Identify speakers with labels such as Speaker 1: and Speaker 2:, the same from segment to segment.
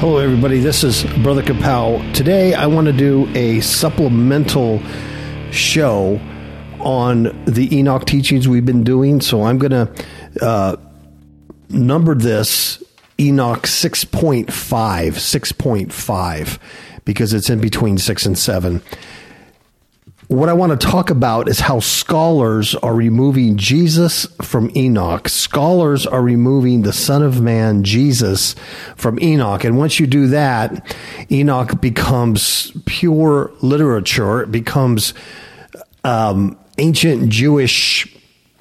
Speaker 1: Hello, everybody. This is Brother Kapow. Today, I want to do a supplemental show on the Enoch teachings we've been doing. So I'm going to uh, number this Enoch 6.5, 6.5, because it's in between 6 and 7 what I want to talk about is how scholars are removing Jesus from Enoch. Scholars are removing the Son of Man, Jesus, from Enoch. And once you do that, Enoch becomes pure literature. It becomes um, ancient Jewish,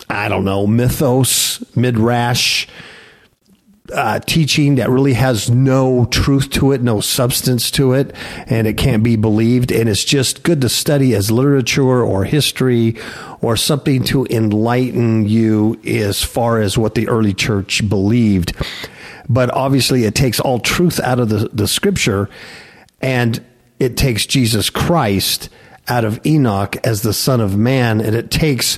Speaker 1: I don't know, mythos, midrash, uh, teaching that really has no truth to it, no substance to it, and it can't be believed. And it's just good to study as literature or history or something to enlighten you as far as what the early church believed. But obviously, it takes all truth out of the, the scripture and it takes Jesus Christ out of Enoch as the Son of Man, and it takes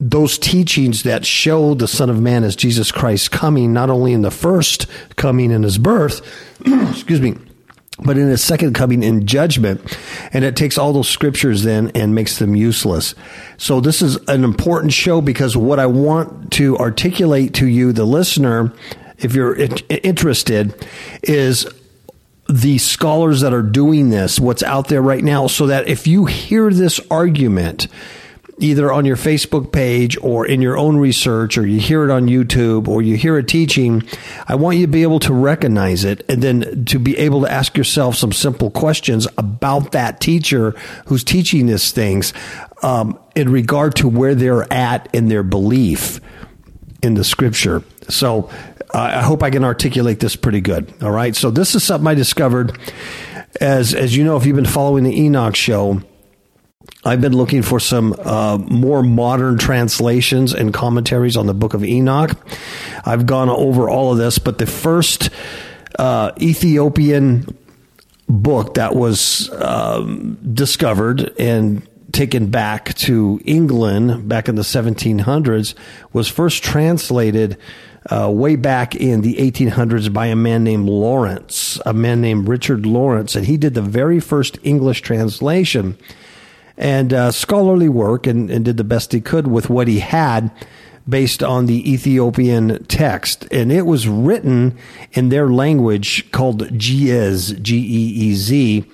Speaker 1: those teachings that show the Son of Man as Jesus Christ coming, not only in the first coming in his birth, excuse me, but in his second coming in judgment. And it takes all those scriptures then and makes them useless. So this is an important show because what I want to articulate to you, the listener, if you're interested, is the scholars that are doing this, what's out there right now, so that if you hear this argument, either on your Facebook page or in your own research, or you hear it on YouTube, or you hear a teaching, I want you to be able to recognize it and then to be able to ask yourself some simple questions about that teacher who's teaching these things um, in regard to where they're at in their belief in the scripture. So uh, I hope I can articulate this pretty good. All right. So this is something I discovered as as you know if you've been following the Enoch show I've been looking for some uh, more modern translations and commentaries on the Book of Enoch. I've gone over all of this, but the first uh, Ethiopian book that was um, discovered and taken back to England back in the 1700s was first translated uh, way back in the 1800s by a man named Lawrence, a man named Richard Lawrence, and he did the very first English translation and uh, scholarly work and, and did the best he could with what he had based on the Ethiopian text. And it was written in their language called Ge'ez, G E E Z.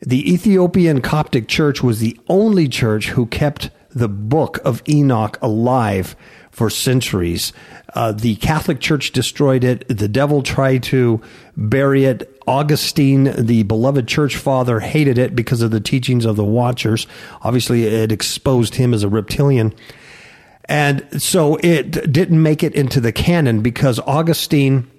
Speaker 1: The Ethiopian Coptic Church was the only church who kept the book of Enoch alive for centuries. Uh, the Catholic Church destroyed it. The devil tried to bury it. Augustine, the beloved church father, hated it because of the teachings of the Watchers. Obviously, it exposed him as a reptilian. And so it didn't make it into the canon because Augustine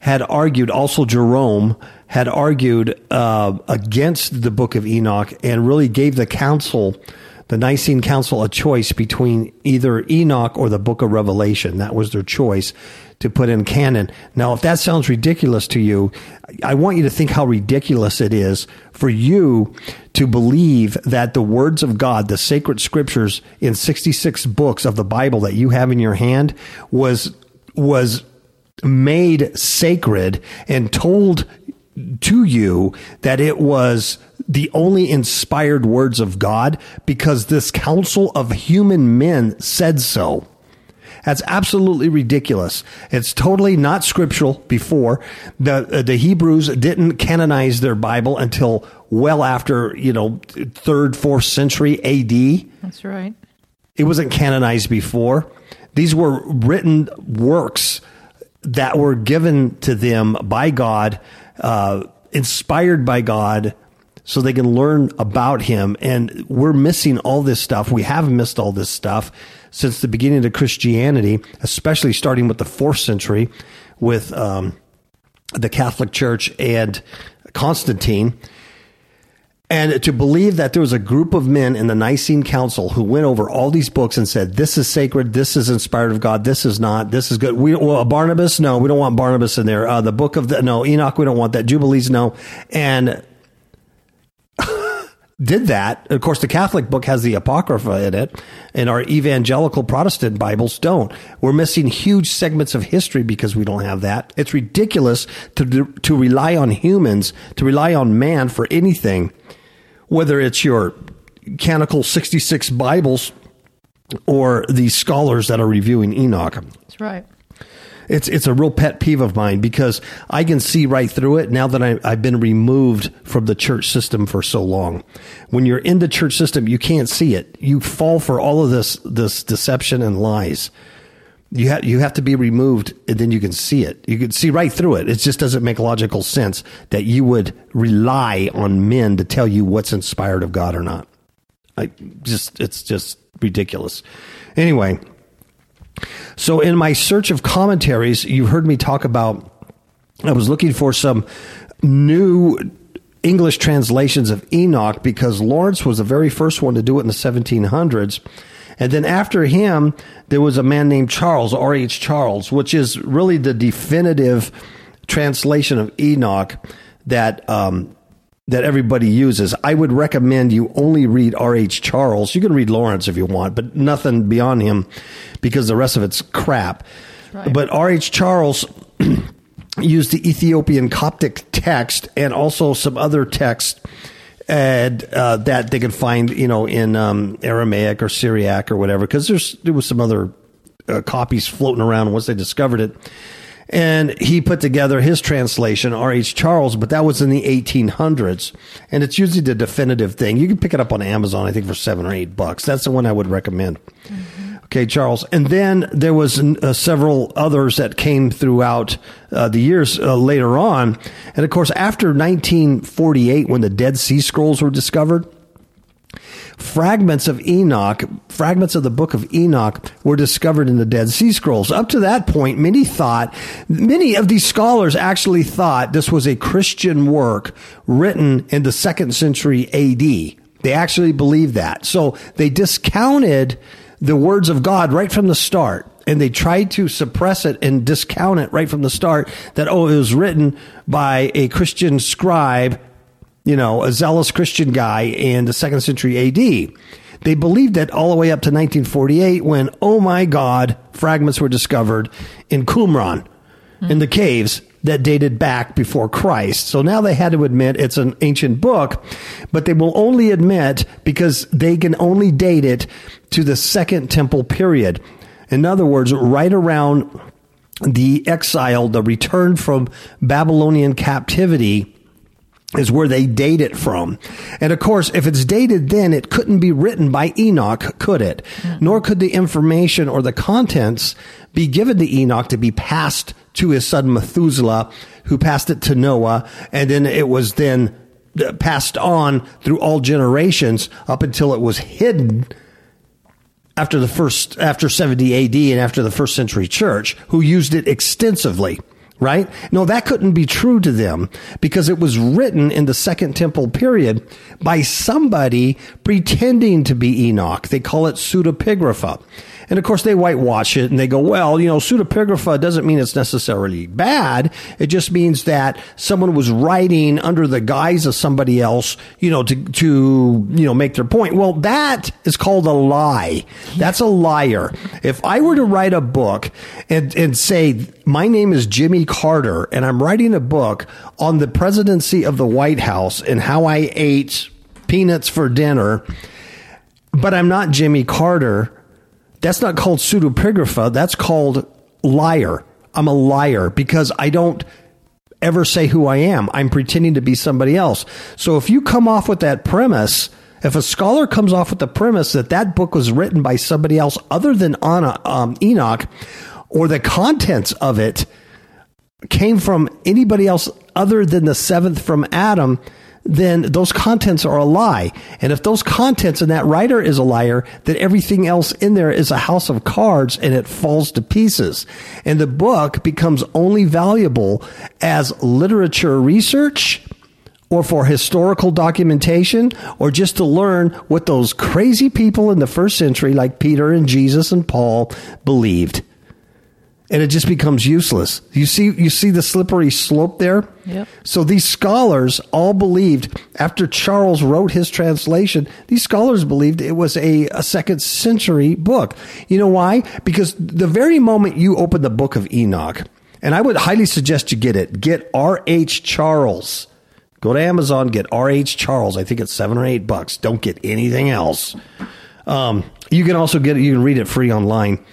Speaker 1: had argued, also Jerome had argued uh, against the book of Enoch and really gave the council the Nicene Council a choice between either Enoch or the book of Revelation. That was their choice to put in canon. Now, if that sounds ridiculous to you, I want you to think how ridiculous it is for you to believe that the words of God, the sacred scriptures in 66 books of the Bible that you have in your hand was, was made sacred and told to you that it was the only inspired words of God because this council of human men said so. That's absolutely ridiculous. It's totally not scriptural before. The, uh, the Hebrews didn't canonize their Bible until well after, you know, third, fourth century AD.
Speaker 2: That's right.
Speaker 1: It wasn't canonized before. These were written works that were given to them by God, uh, inspired by God, so they can learn about him. And we're missing all this stuff. We have missed all this stuff since the beginning of Christianity, especially starting with the fourth century with um, the Catholic Church and Constantine. And to believe that there was a group of men in the Nicene Council who went over all these books and said, this is sacred, this is inspired of God, this is not, this is good. We, well, Barnabas, no, we don't want Barnabas in there. Uh, the book of the, no, Enoch, we don't want that. Jubilees, no. And did that. Of course, the Catholic book has the Apocrypha in it, and our evangelical Protestant Bibles don't. We're missing huge segments of history because we don't have that. It's ridiculous to, to rely on humans, to rely on man for anything, whether it's your canonical 66 Bibles or the scholars that are reviewing Enoch.
Speaker 2: That's right.
Speaker 1: It's it's a real pet peeve of mine because I can see right through it now that I, I've been removed from the church system for so long. When you're in the church system, you can't see it. You fall for all of this this deception and lies. You have you have to be removed, and then you can see it. You can see right through it. It just doesn't make logical sense that you would rely on men to tell you what's inspired of God or not. I just it's just ridiculous. Anyway, so, in my search of commentaries, you've heard me talk about, I was looking for some new English translations of Enoch because Lawrence was the very first one to do it in the 1700s. And then after him, there was a man named Charles, R.H. Charles, which is really the definitive translation of Enoch that um, that everybody uses. I would recommend you only read R.H. Charles. You can read Lawrence if you want, but nothing beyond him because the rest of it's crap. Right. But R.H. Charles used the Ethiopian Coptic text and also some other text and uh, that they could find, you know, in um, Aramaic or Syriac or whatever, because there's there was some other uh, copies floating around once they discovered it. And he put together his translation, R.H. Charles, but that was in the 1800s. And it's usually the definitive thing. You can pick it up on Amazon, I think, for seven or eight bucks. That's the one I would recommend. Mm-hmm. Okay, Charles. And then there was uh, several others that came throughout uh, the years uh, later on. And of course, after 1948, when the Dead Sea Scrolls were discovered, fragments of Enoch, fragments of the book of Enoch were discovered in the Dead Sea Scrolls. Up to that point, many thought, many of these scholars actually thought this was a Christian work written in the second century AD. They actually believed that. So they discounted the words of God right from the start. And they tried to suppress it and discount it right from the start that, oh, it was written by a Christian scribe you know, a zealous Christian guy in the second century AD. They believed it all the way up to 1948 when, oh my God, fragments were discovered in Qumran, mm-hmm. in the caves that dated back before Christ. So now they had to admit it's an ancient book, but they will only admit because they can only date it to the second temple period. In other words, right around the exile, the return from Babylonian captivity is where they date it from. And of course, if it's dated then, it couldn't be written by Enoch, could it? Mm-hmm. Nor could the information or the contents be given to Enoch to be passed to his son Methuselah, who passed it to Noah, and then it was then passed on through all generations up until it was hidden after the first after 70 AD and after the first century church who used it extensively right? No, that couldn't be true to them because it was written in the second temple period by somebody pretending to be Enoch. They call it pseudepigrapha. And of course, they whitewash it and they go, well, you know, pseudepigrapha doesn't mean it's necessarily bad. It just means that someone was writing under the guise of somebody else, you know, to, to, you know, make their point. Well, that is called a lie. That's a liar. If I were to write a book and, and say, my name is Jimmy Carter and I'm writing a book on the presidency of the White House and how I ate peanuts for dinner, but I'm not Jimmy Carter that's not called pseudepigrapha. That's called liar. I'm a liar because I don't ever say who I am. I'm pretending to be somebody else. So if you come off with that premise, if a scholar comes off with the premise that that book was written by somebody else other than Anna, um, Enoch, or the contents of it came from anybody else other than the seventh from Adam, then those contents are a lie. And if those contents and that writer is a liar, then everything else in there is a house of cards and it falls to pieces. And the book becomes only valuable as literature research or for historical documentation or just to learn what those crazy people in the first century like Peter and Jesus and Paul believed. And it just becomes useless. You see, you see the slippery slope there.
Speaker 2: Yep.
Speaker 1: So these scholars all believed after Charles wrote his translation, these scholars believed it was a, a second century book. You know why? Because the very moment you open the book of Enoch, and I would highly suggest you get it, get R.H. Charles. Go to Amazon, get R.H. Charles. I think it's seven or eight bucks. Don't get anything else. Um, you can also get it, you can read it free online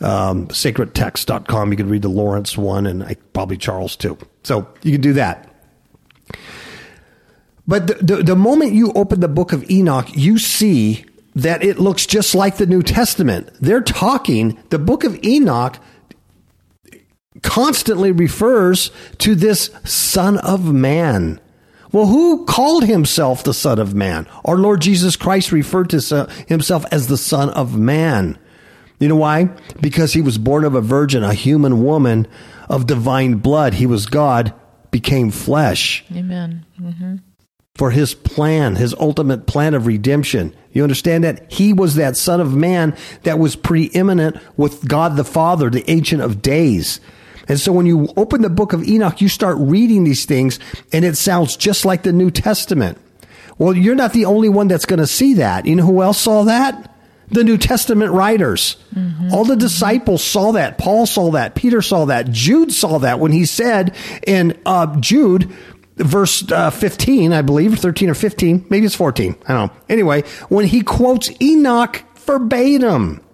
Speaker 1: um, sacredtext.com. You could read the Lawrence one and I, probably Charles too. So you can do that. But the, the, the moment you open the book of Enoch, you see that it looks just like the New Testament. They're talking, the book of Enoch constantly refers to this Son of Man. Well, who called himself the Son of Man? Our Lord Jesus Christ referred to himself as the Son of Man. You know why? Because he was born of a virgin, a human woman of divine blood. He was God, became flesh.
Speaker 2: Amen. Mm-hmm.
Speaker 1: For his plan, his ultimate plan of redemption. You understand that? He was that Son of Man that was preeminent with God the Father, the Ancient of Days. And so when you open the book of Enoch, you start reading these things and it sounds just like the New Testament. Well, you're not the only one that's going to see that. You know who else saw that? The New Testament writers. Mm-hmm. All the disciples saw that. Paul saw that. Peter saw that. Jude saw that when he said in uh, Jude, verse uh, 15, I believe, 13 or 15, maybe it's 14. I don't know. Anyway, when he quotes Enoch verbatim.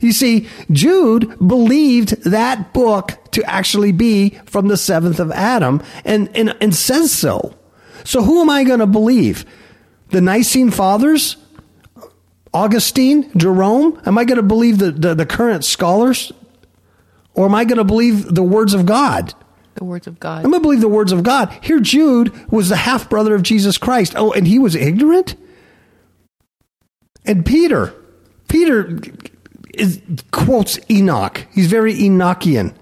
Speaker 1: You see, Jude believed that book to actually be from the seventh of Adam and, and, and says so. So who am I going to believe? The Nicene Fathers? Augustine? Jerome? Am I going to believe the, the, the current scholars? Or am I going to believe the words of God?
Speaker 2: The words of God.
Speaker 1: I'm going to believe the words of God. Here, Jude was the half brother of Jesus Christ. Oh, and he was ignorant? And Peter, Peter is, quotes Enoch. He's very Enochian.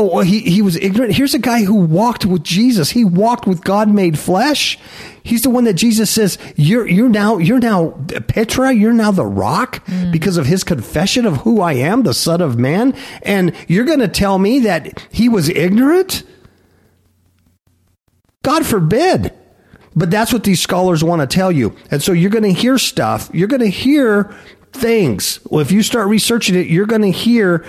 Speaker 1: Oh, he, he was ignorant. Here's a guy who walked with Jesus. He walked with God made flesh. He's the one that Jesus says, you're, you're now, you're now Petra. You're now the rock mm. because of his confession of who I am, the son of man. And you're going to tell me that he was ignorant? God forbid. But that's what these scholars want to tell you. And so you're going to hear stuff. You're going to hear things. Well, if you start researching it, you're going to hear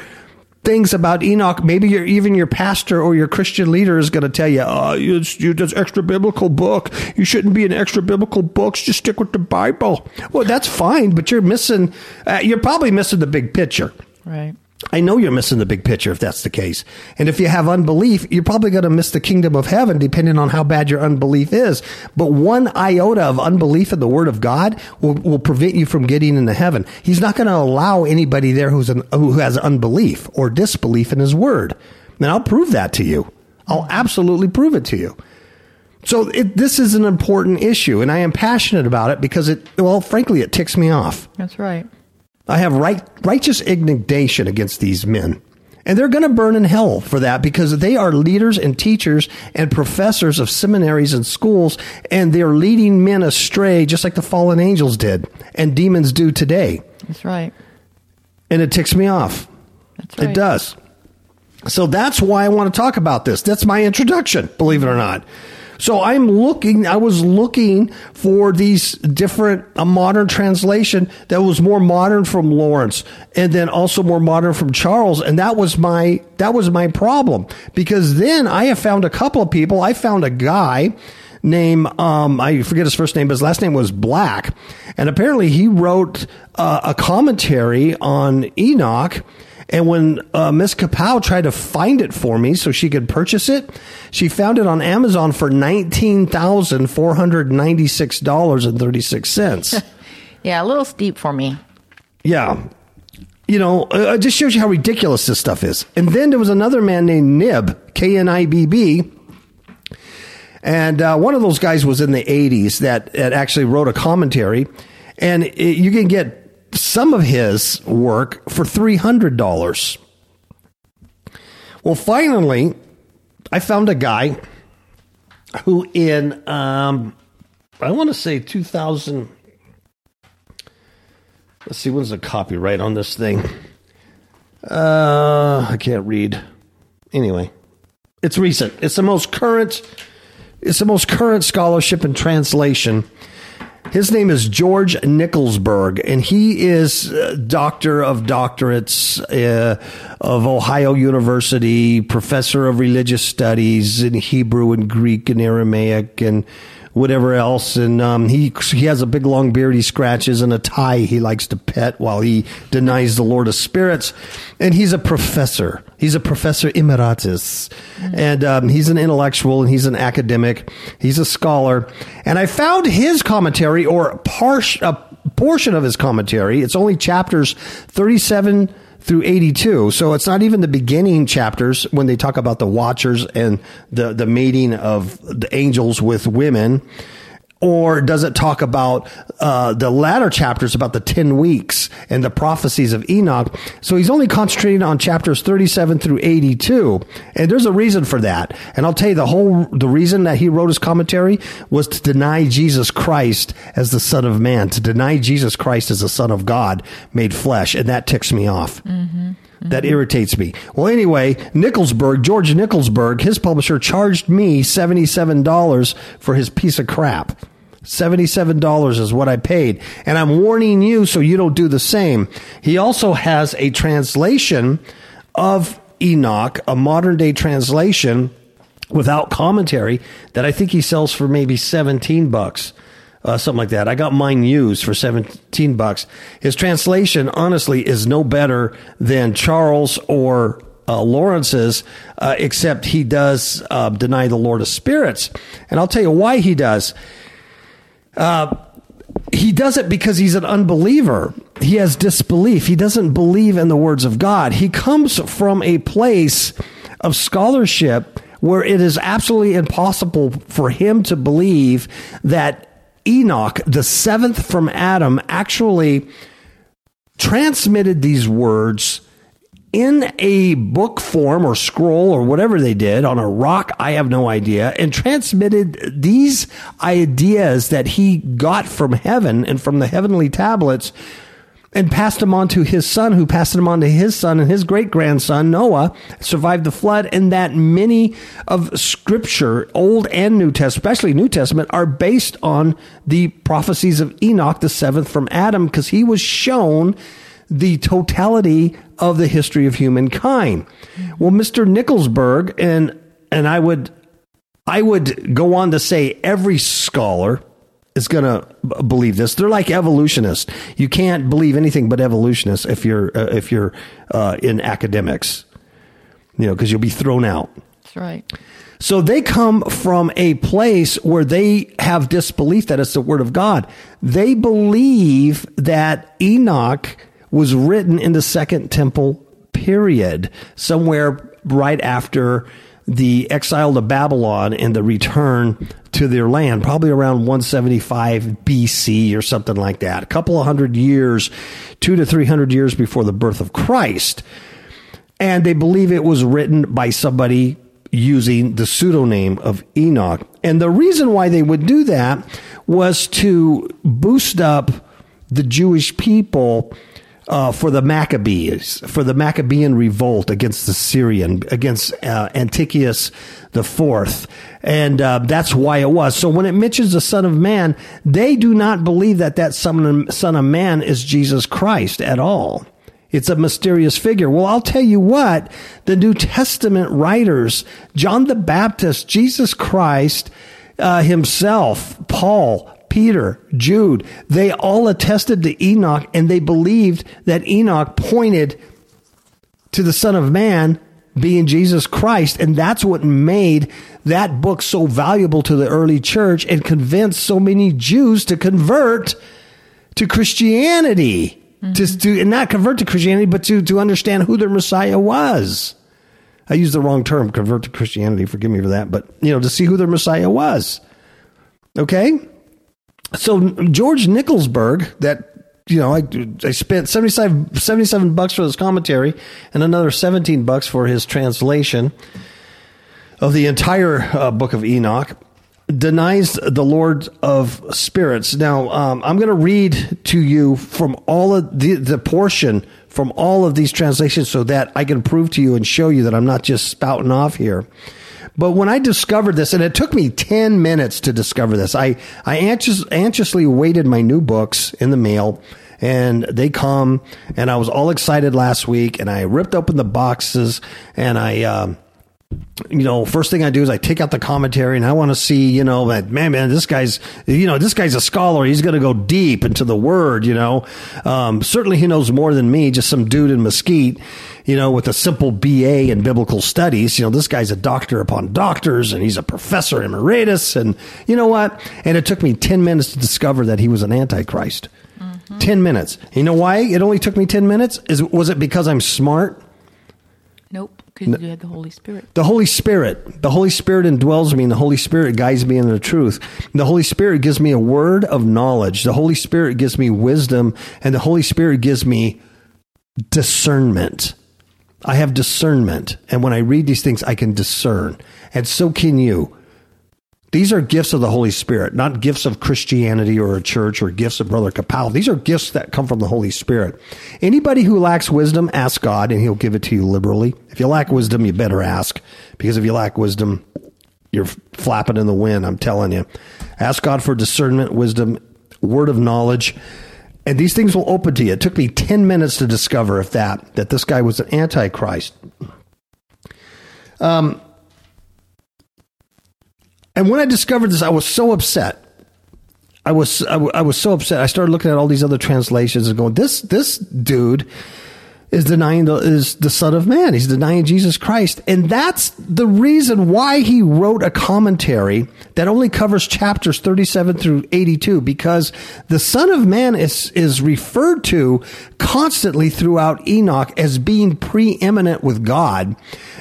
Speaker 1: things about Enoch. Maybe your, even your pastor or your Christian leader is going to tell you, oh, it's, you, extra biblical book. You shouldn't be in extra biblical books. Just stick with the Bible. Well, that's fine, but you're missing, uh, you're probably missing the big picture.
Speaker 2: Right.
Speaker 1: I know you're missing the big picture if that's the case. And if you have unbelief, you're probably going to miss the kingdom of heaven depending on how bad your unbelief is. But one iota of unbelief in the word of God will, will prevent you from getting into heaven. He's not going to allow anybody there who's an, who has unbelief or disbelief in his word. And I'll prove that to you. I'll absolutely prove it to you. So it, this is an important issue, and I am passionate about it because it, well, frankly, it ticks me off.
Speaker 2: That's right.
Speaker 1: I have right, righteous indignation against these men. And they're going to burn in hell for that because they are leaders and teachers and professors of seminaries and schools, and they're leading men astray just like the fallen angels did and demons do today.
Speaker 2: That's right.
Speaker 1: And it ticks me off.
Speaker 2: That's right.
Speaker 1: It does. So that's why I want to talk about this. That's my introduction, believe it or not. So I'm looking, I was looking for these different, a modern translation that was more modern from Lawrence and then also more modern from Charles. And that was my, that was my problem because then I have found a couple of people. I found a guy named, um, I forget his first name, but his last name was Black. And apparently he wrote uh, a commentary on Enoch and when uh, Miss Kapow tried to find it for me so she could purchase it, she found it on Amazon for nineteen thousand four hundred ninety six dollars and thirty six cents.
Speaker 2: yeah, a little steep for me.
Speaker 1: Yeah. You know, uh, it just shows you how ridiculous this stuff is. And then there was another man named Knibb, K N I B B. And uh, one of those guys was in the 80s that, that actually wrote a commentary. And it, you can get some of his work for $300. Well, finally, I found a guy who, in, um, I want to say 2000. Let's see, when's the copyright on this thing? Uh, I can't read. Anyway, it's recent. It's the most current. It's the most current scholarship and translation. His name is George Nickelsburg, and he is uh, doctor of doctorates uh, of Ohio University, professor of religious studies in Hebrew and Greek and Aramaic and whatever else. And um, he he has a big long beard he scratches and a tie he likes to pet while he denies the Lord of Spirits. And he's a professor. He's a professor emeritus, and um, he's an intellectual and he's an academic. He's a scholar. And I found his commentary or par- a portion of his commentary. It's only chapters thirty-seven through 82. So it's not even the beginning chapters when they talk about the watchers and the, the mating of the angels with women. Or does it talk about uh, the latter chapters about the 10 weeks and the prophecies of Enoch? So he's only concentrating on chapters 37 through 82. And there's a reason for that. And I'll tell you the whole, the reason that he wrote his commentary was to deny Jesus Christ as the Son of Man, to deny Jesus Christ as the Son of God made flesh. And that ticks me off. That irritates me. Well, anyway, Nickelsburg, George Nickelsburg, his publisher charged me $77 for his piece of crap. $77 is what I paid. And I'm warning you so you don't do the same. He also has a translation of Enoch, a modern day translation without commentary that I think he sells for maybe 17 bucks. Uh, something like that. I got mine used for 17 bucks. His translation, honestly, is no better than Charles or uh, Lawrence's, uh, except he does uh, deny the Lord of Spirits. And I'll tell you why he does. Uh, he does it because he's an unbeliever. He has disbelief. He doesn't believe in the words of God. He comes from a place of scholarship where it is absolutely impossible for him to believe that Enoch, the seventh from Adam, actually transmitted these words in a book form or scroll or whatever they did on a rock, I have no idea, and transmitted these ideas that he got from heaven and from the heavenly tablets and passed them on to his son, who passed them on to his son and his great grandson, Noah, survived the flood, and that many of scripture, Old and New Testament, especially New Testament, are based on the prophecies of Enoch, the seventh from Adam, because he was shown the totality of the history of humankind. Well, Mr. Nickelsburg, and and I would I would go on to say every scholar is going to believe this. They're like evolutionists. You can't believe anything but evolutionists if you're uh, if you're uh, in academics, you know, because you'll be thrown out.
Speaker 2: That's right.
Speaker 1: So they come from a place where they have disbelief that it's the word of God. They believe that Enoch was written in the second temple period, somewhere right after the exile to Babylon and the return to their land, probably around 175 BC or something like that. A couple of hundred years, two to three hundred years before the birth of Christ. And they believe it was written by somebody using the pseudonym of Enoch. And the reason why they would do that was to boost up the Jewish people uh, for the Maccabees, for the Maccabean revolt against the Syrian, against uh, Antiochus the Fourth, and uh, that's why it was. So when it mentions the Son of Man, they do not believe that that Son of, son of Man is Jesus Christ at all. It's a mysterious figure. Well, I'll tell you what, the New Testament writers, John the Baptist, Jesus Christ uh, himself, Paul, Peter, Jude, they all attested to Enoch and they believed that Enoch pointed to the Son of Man being Jesus Christ. And that's what made that book so valuable to the early church and convinced so many Jews to convert to Christianity. To, mm-hmm. to and not convert to Christianity, but to, to understand who their Messiah was. I used the wrong term, convert to Christianity. Forgive me for that, but you know, to see who their Messiah was. Okay, so George Nickelsburg, that you know, I, I spent 75, 77 bucks for his commentary and another 17 bucks for his translation of the entire uh, book of Enoch denies the Lord of spirits. Now, um, I'm going to read to you from all of the, the portion from all of these translations so that I can prove to you and show you that I'm not just spouting off here. But when I discovered this, and it took me 10 minutes to discover this, I, I anxious, anxiously waited my new books in the mail and they come and I was all excited last week and I ripped open the boxes and I, um, you know, first thing I do is I take out the commentary and I want to see, you know, that man, man, this guy's, you know, this guy's a scholar. He's going to go deep into the word, you know. Um, certainly he knows more than me, just some dude in Mesquite, you know, with a simple BA in biblical studies. You know, this guy's a doctor upon doctors and he's a professor emeritus. And you know what? And it took me 10 minutes to discover that he was an antichrist. Mm-hmm. 10 minutes. You know why it only took me 10 minutes? Is, was it because I'm smart?
Speaker 2: Nope, because you had the Holy Spirit.
Speaker 1: The Holy Spirit, the Holy Spirit indwells me, and the Holy Spirit guides me in the truth. The Holy Spirit gives me a word of knowledge. The Holy Spirit gives me wisdom, and the Holy Spirit gives me discernment. I have discernment, and when I read these things, I can discern, and so can you. These are gifts of the Holy Spirit, not gifts of Christianity or a church or gifts of Brother Kapow. These are gifts that come from the Holy Spirit. Anybody who lacks wisdom, ask God and he'll give it to you liberally. If you lack wisdom, you better ask because if you lack wisdom, you're flapping in the wind. I'm telling you. Ask God for discernment, wisdom, word of knowledge. And these things will open to you. It took me 10 minutes to discover if that, that this guy was an antichrist. Um, and when I discovered this, I was so upset. I was I, w- I was so upset. I started looking at all these other translations and going, this this dude is denying the is the Son of Man. He's denying Jesus Christ, and that's the reason why he wrote a commentary that only covers chapters thirty seven through eighty two. Because the Son of Man is is referred to constantly throughout Enoch as being preeminent with God,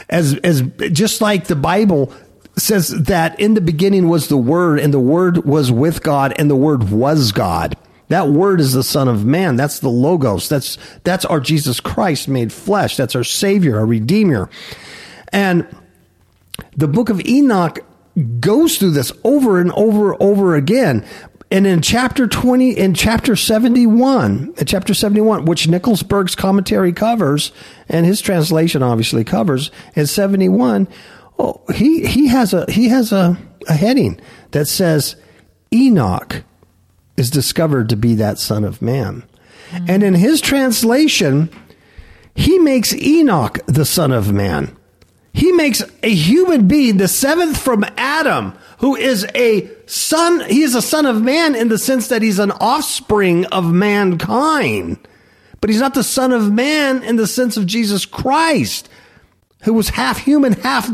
Speaker 1: as as just like the Bible says that in the beginning was the Word, and the Word was with God, and the Word was God. That Word is the Son of Man. That's the Logos. That's that's our Jesus Christ made flesh. That's our Savior, our Redeemer. And the book of Enoch goes through this over and over over again. And in chapter 20, in chapter 71, in chapter 71, which Nickelsburg's commentary covers, and his translation obviously covers, in 71, Oh, he he has a he has a, a heading that says Enoch is discovered to be that son of man. Mm-hmm. And in his translation, he makes Enoch the son of man. He makes a human being, the seventh from Adam, who is a son. He is a son of man in the sense that he's an offspring of mankind. But he's not the son of man in the sense of Jesus Christ, who was half human, half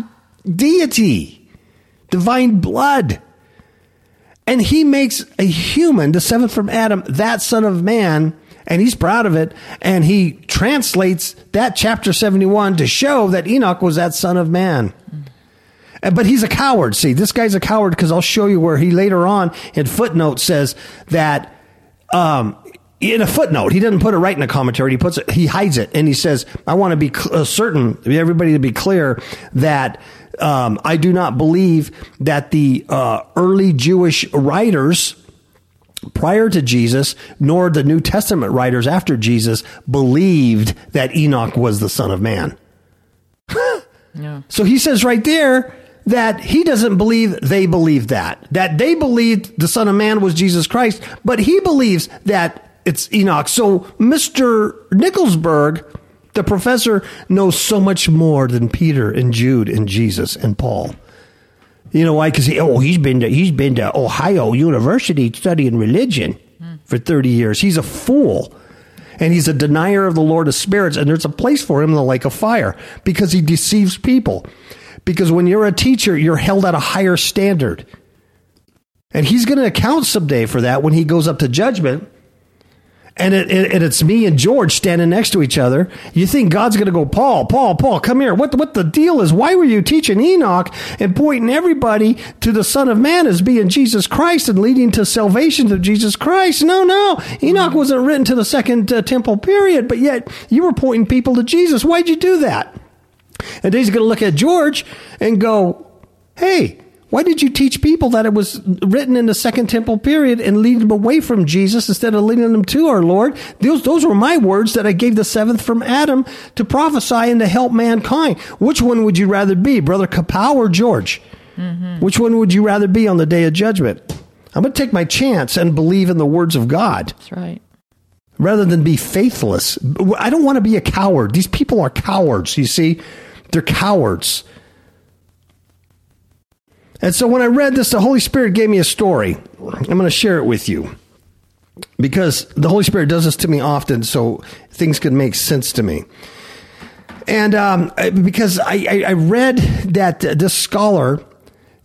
Speaker 1: deity, divine blood. And he makes a human, the seventh from Adam, that son of man, and he's proud of it. And he translates that chapter 71 to show that Enoch was that son of man. But he's a coward. See, this guy's a coward because I'll show you where he later on in footnote says that um, in a footnote. He doesn't put it right in a commentary. He puts it, he hides it, and he says, "I want to be cl- certain, everybody to be clear that um, I do not believe that the uh, early Jewish writers." Prior to Jesus, nor the New Testament writers after Jesus believed that Enoch was the Son of Man. yeah. So he says right there that he doesn't believe they believe that. That they believed the Son of Man was Jesus Christ, but he believes that it's Enoch. So Mr. Nickelsburg, the professor, knows so much more than Peter and Jude and Jesus and Paul. You know why? Because he, oh, he's been to, he's been to Ohio University studying religion mm. for thirty years. He's a fool, and he's a denier of the Lord of spirits. And there's a place for him in the lake of fire because he deceives people. Because when you're a teacher, you're held at a higher standard, and he's going to account someday for that when he goes up to judgment and, it, it, it's me and George standing next to each other. You think God's going to go, Paul, Paul, Paul, come here. What what the deal is? Why were you teaching Enoch and pointing everybody to the Son of Man as being Jesus Christ and leading to salvation to Jesus Christ? No, no. Enoch wasn't written to the second uh, temple period, but yet you were pointing people to Jesus. Why'd you do that? And he's going to look at George and go, hey, Why did you teach people that it was written in the Second Temple period and lead them away from Jesus instead of leading them to our Lord? Those, those were my words that I gave the seventh from Adam to prophesy and to help mankind. Which one would you rather be, Brother Kapow or George? Mm-hmm. Which one would you rather be on the day of judgment? I'm going to take my chance and believe in the words of God.
Speaker 2: That's right.
Speaker 1: Rather than be faithless. I don't want to be a coward. These people are cowards, you see? They're cowards. And so when I read this, the Holy Spirit gave me a story. I'm going to share it with you because the Holy Spirit does this to me often, so things can make sense to me. And um, because I, I, I, read that this scholar,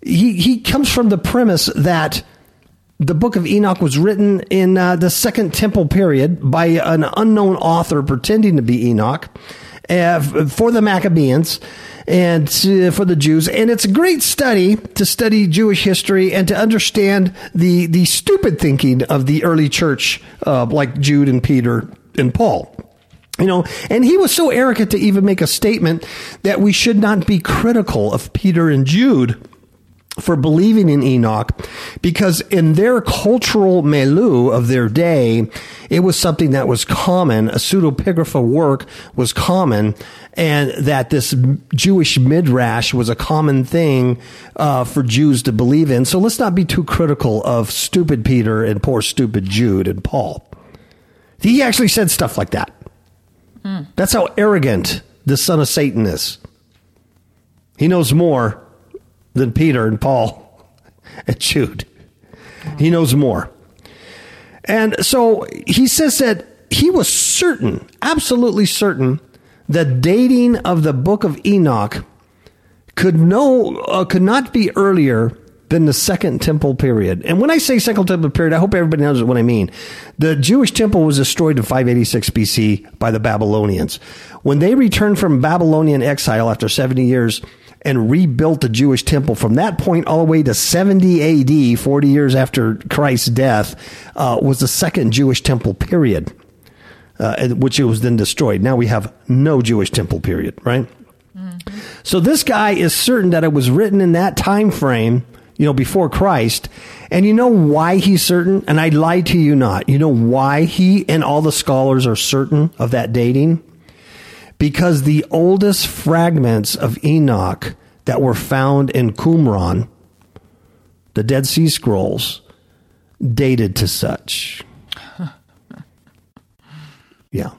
Speaker 1: he, he comes from the premise that the book of Enoch was written in uh, the Second Temple period by an unknown author pretending to be Enoch uh, for the Maccabees and uh, for the Jews. And it's a great study to study Jewish history and to understand the, the stupid thinking of the early church, uh, like Jude and Peter and Paul. You know, and he was so arrogant to even make a statement that we should not be critical of Peter and Jude for believing in Enoch because in their cultural milieu of their day, it was something that was common. A pseudepigrapha work was common and that this Jewish midrash was a common thing uh, for Jews to believe in. So let's not be too critical of stupid Peter and poor stupid Jude and Paul. He actually said stuff like that. Mm. That's how arrogant the son of Satan is. He knows more than Peter and Paul and Jude. He knows more. And so he says that he was certain, absolutely certain, the dating of the book of Enoch could no uh, could not be earlier than the second temple period. And when I say second temple period, I hope everybody knows what I mean. The Jewish temple was destroyed in 586 BC by the Babylonians. When they returned from Babylonian exile after 70 years, and rebuilt the Jewish temple from that point all the way to 70 AD, 40 years after Christ's death, uh, was the second Jewish temple period, uh, which it was then destroyed. Now we have no Jewish temple period, right? So this guy is certain that it was written in that time frame, you know, before Christ. And you know why he's certain? And I lie to you not. You know why he and all the scholars are certain of that dating? because the oldest fragments of Enoch that were found in Qumran, the Dead Sea Scrolls, dated to such. yeah.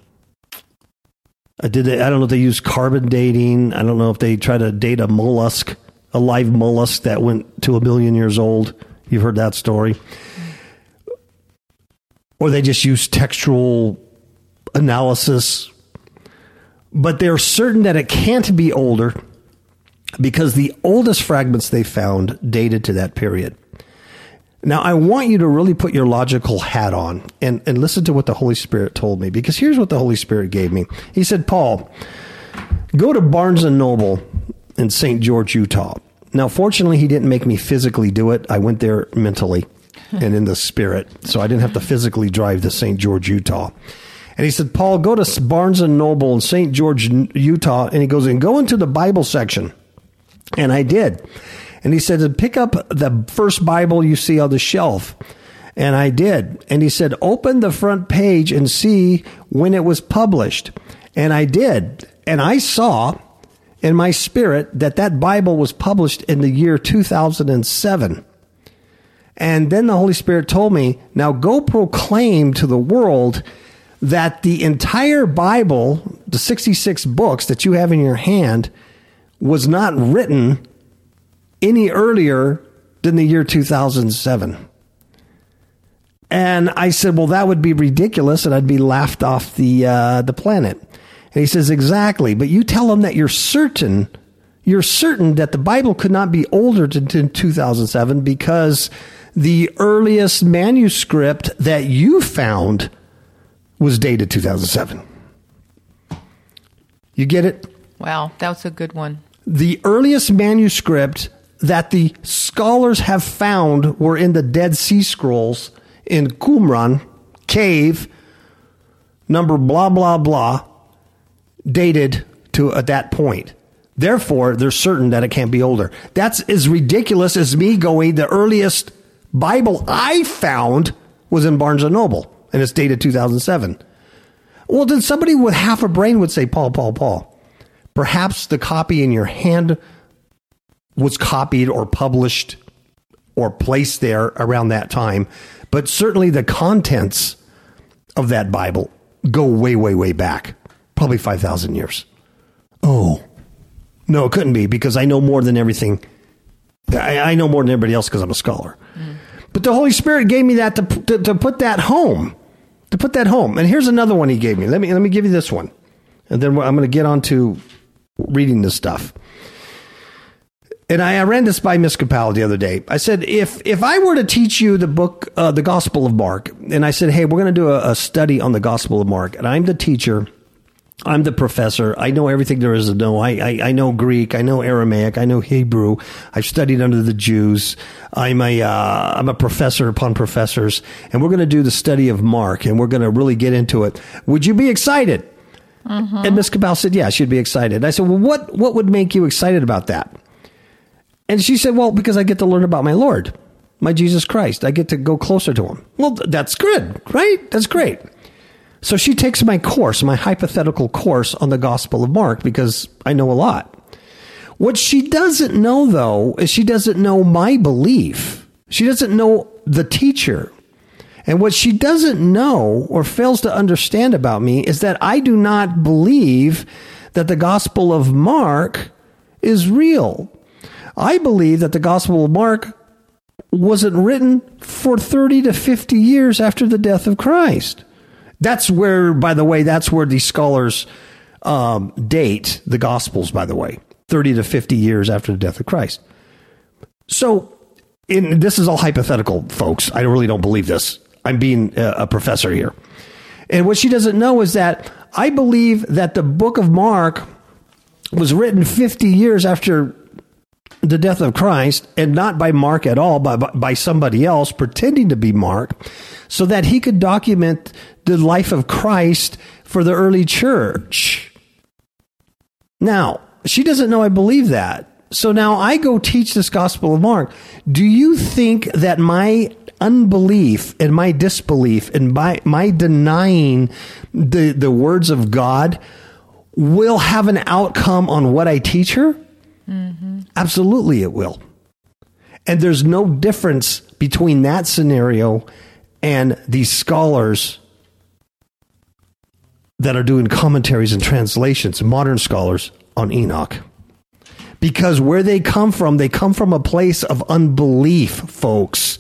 Speaker 1: Uh, Uh, did they, I don't know if they use carbon dating. I don't know if they try to date a mollusk, a live mollusk that went to a billion years old. You've heard that story. Or they just use textual analysis but they're certain that it can't be older because the oldest fragments they found dated to that period. Now, I want you to really put your logical hat on and, and listen to what the Holy Spirit told me because here's what the Holy Spirit gave me. He said, Paul, go to Barnes and Noble in St. George, Utah. Now, fortunately, he didn't make me physically do it. I went there mentally and in the spirit. So I didn't have to physically drive to St. George, Utah. And he said, Paul, go to Barnes and Noble in St. George, Utah. And he goes, and go into the Bible section. And I did. And he said, pick up the first Bible you see on the shelf. And I did. And he said, open the front page and see when it was published. And I did. And I saw in my spirit that that Bible was published in the year 2007. And then the Holy Spirit told me, now go proclaim to the world that the entire Bible, the 66 books that you have in your hand, was not written any earlier than the year 2007. And I said, well, that would be ridiculous, and I'd be laughed off the uh, the planet. And he says, exactly. But you tell them that you're certain, you're certain that the Bible could not be older than 2007 because the earliest manuscript that you found was dated 2007. You get it?
Speaker 2: Wow, that was a good one.
Speaker 1: The earliest manuscript that the scholars have found were in the Dead Sea Scrolls in Qumran cave, number blah, blah, blah, dated to at that point. Therefore, they're certain that it can't be older. That's as ridiculous as me going, the earliest Bible I found was in Barnes and Noble, and it's dated 2007. Well, then somebody with half a brain would say, Paul, Paul, Paul. Perhaps the copy in your hand was copied or published or placed there around that time, but certainly the contents of that Bible go way, way, way back, probably 5,000 years. Oh, no, it couldn't be because I know more than everything. I, I know more than everybody else because I'm a scholar. Mm. But the Holy Spirit gave me that to, to, to put that home, to put that home. And here's another one He gave me. Let me let me give you this one, and then I'm going to get on to reading this stuff. And I, I ran this by Miss Capel the other day. I said, if if I were to teach you the book, uh, the Gospel of Mark, and I said, hey, we're going to do a, a study on the Gospel of Mark, and I'm the teacher I'm the professor. I know everything there is to know. I, I, I, know Greek. I know Aramaic. I know Hebrew. I've studied under the Jews. I'm a, uh, I'm a professor upon professors. And we're going to do the study of Mark and we're going to really get into it. Would you be excited? Mm-hmm. And Miss Cabal said, yeah, she'd be excited. I said, well, what, what would make you excited about that? And she said, well, because I get to learn about my Lord, my Jesus Christ. I get to go closer to him. Well, that's good, right? That's great. So she takes my course, my hypothetical course on the Gospel of Mark, because I know a lot. What she doesn't know, though, is she doesn't know my belief. She doesn't know the teacher. And what she doesn't know or fails to understand about me is that I do not believe that the Gospel of Mark is real. I believe that the Gospel of Mark wasn't written for 30 to 50 years after the death of Christ. That's where, by the way, that's where these scholars um, date the Gospels, by the way, 30 to 50 years after the death of Christ. So, in, this is all hypothetical, folks. I really don't believe this. I'm being a, a professor here. And what she doesn't know is that I believe that the book of Mark was written 50 years after the death of Christ, and not by Mark at all, but by somebody else pretending to be Mark, so that he could document the life of Christ for the early church. Now, she doesn't know I believe that. So now I go teach this Gospel of Mark. Do you think that my unbelief and my disbelief and my, my denying the, the words of God will have an outcome on what I teach her? Mm-hmm. Absolutely, it will. And there's no difference between that scenario and these scholars that are doing commentaries and translations, modern scholars on Enoch. Because where they come from, they come from a place of unbelief, folks.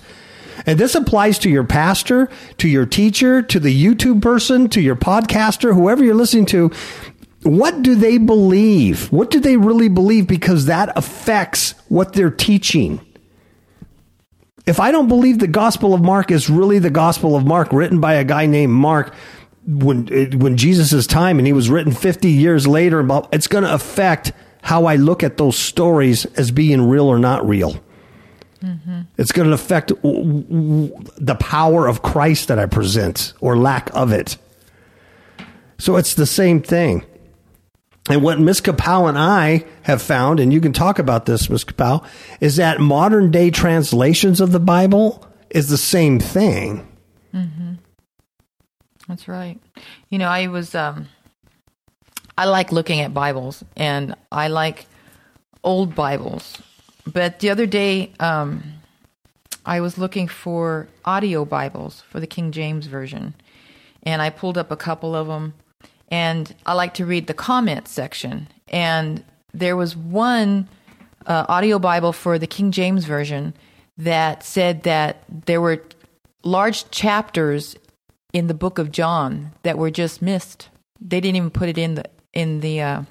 Speaker 1: And this applies to your pastor, to your teacher, to the YouTube person, to your podcaster, whoever you're listening to. What do they believe? What do they really believe? Because that affects what they're teaching. If I don't believe the Gospel of Mark is really the Gospel of Mark written by a guy named Mark, when when Jesus' time and he was written 50 years later it's going to affect how I look at those stories as being real or not real. Mm-hmm. It's going to affect the power of Christ that I present or lack of it. So it's the same thing. And what Miss Kapow and I have found, and you can talk about this, Miss Kapow, is that modern day translations of the Bible is the same thing. Mm-hmm.
Speaker 2: That's right. You know, I was um I like looking at Bibles and I like old Bibles. But the other day um I was looking for audio Bibles for the King James version and I pulled up a couple of them and I like to read the comment section and there was one uh, audio Bible for the King James version that said that there were large chapters in the book of John that were just missed. They didn't even put it in the in the uh,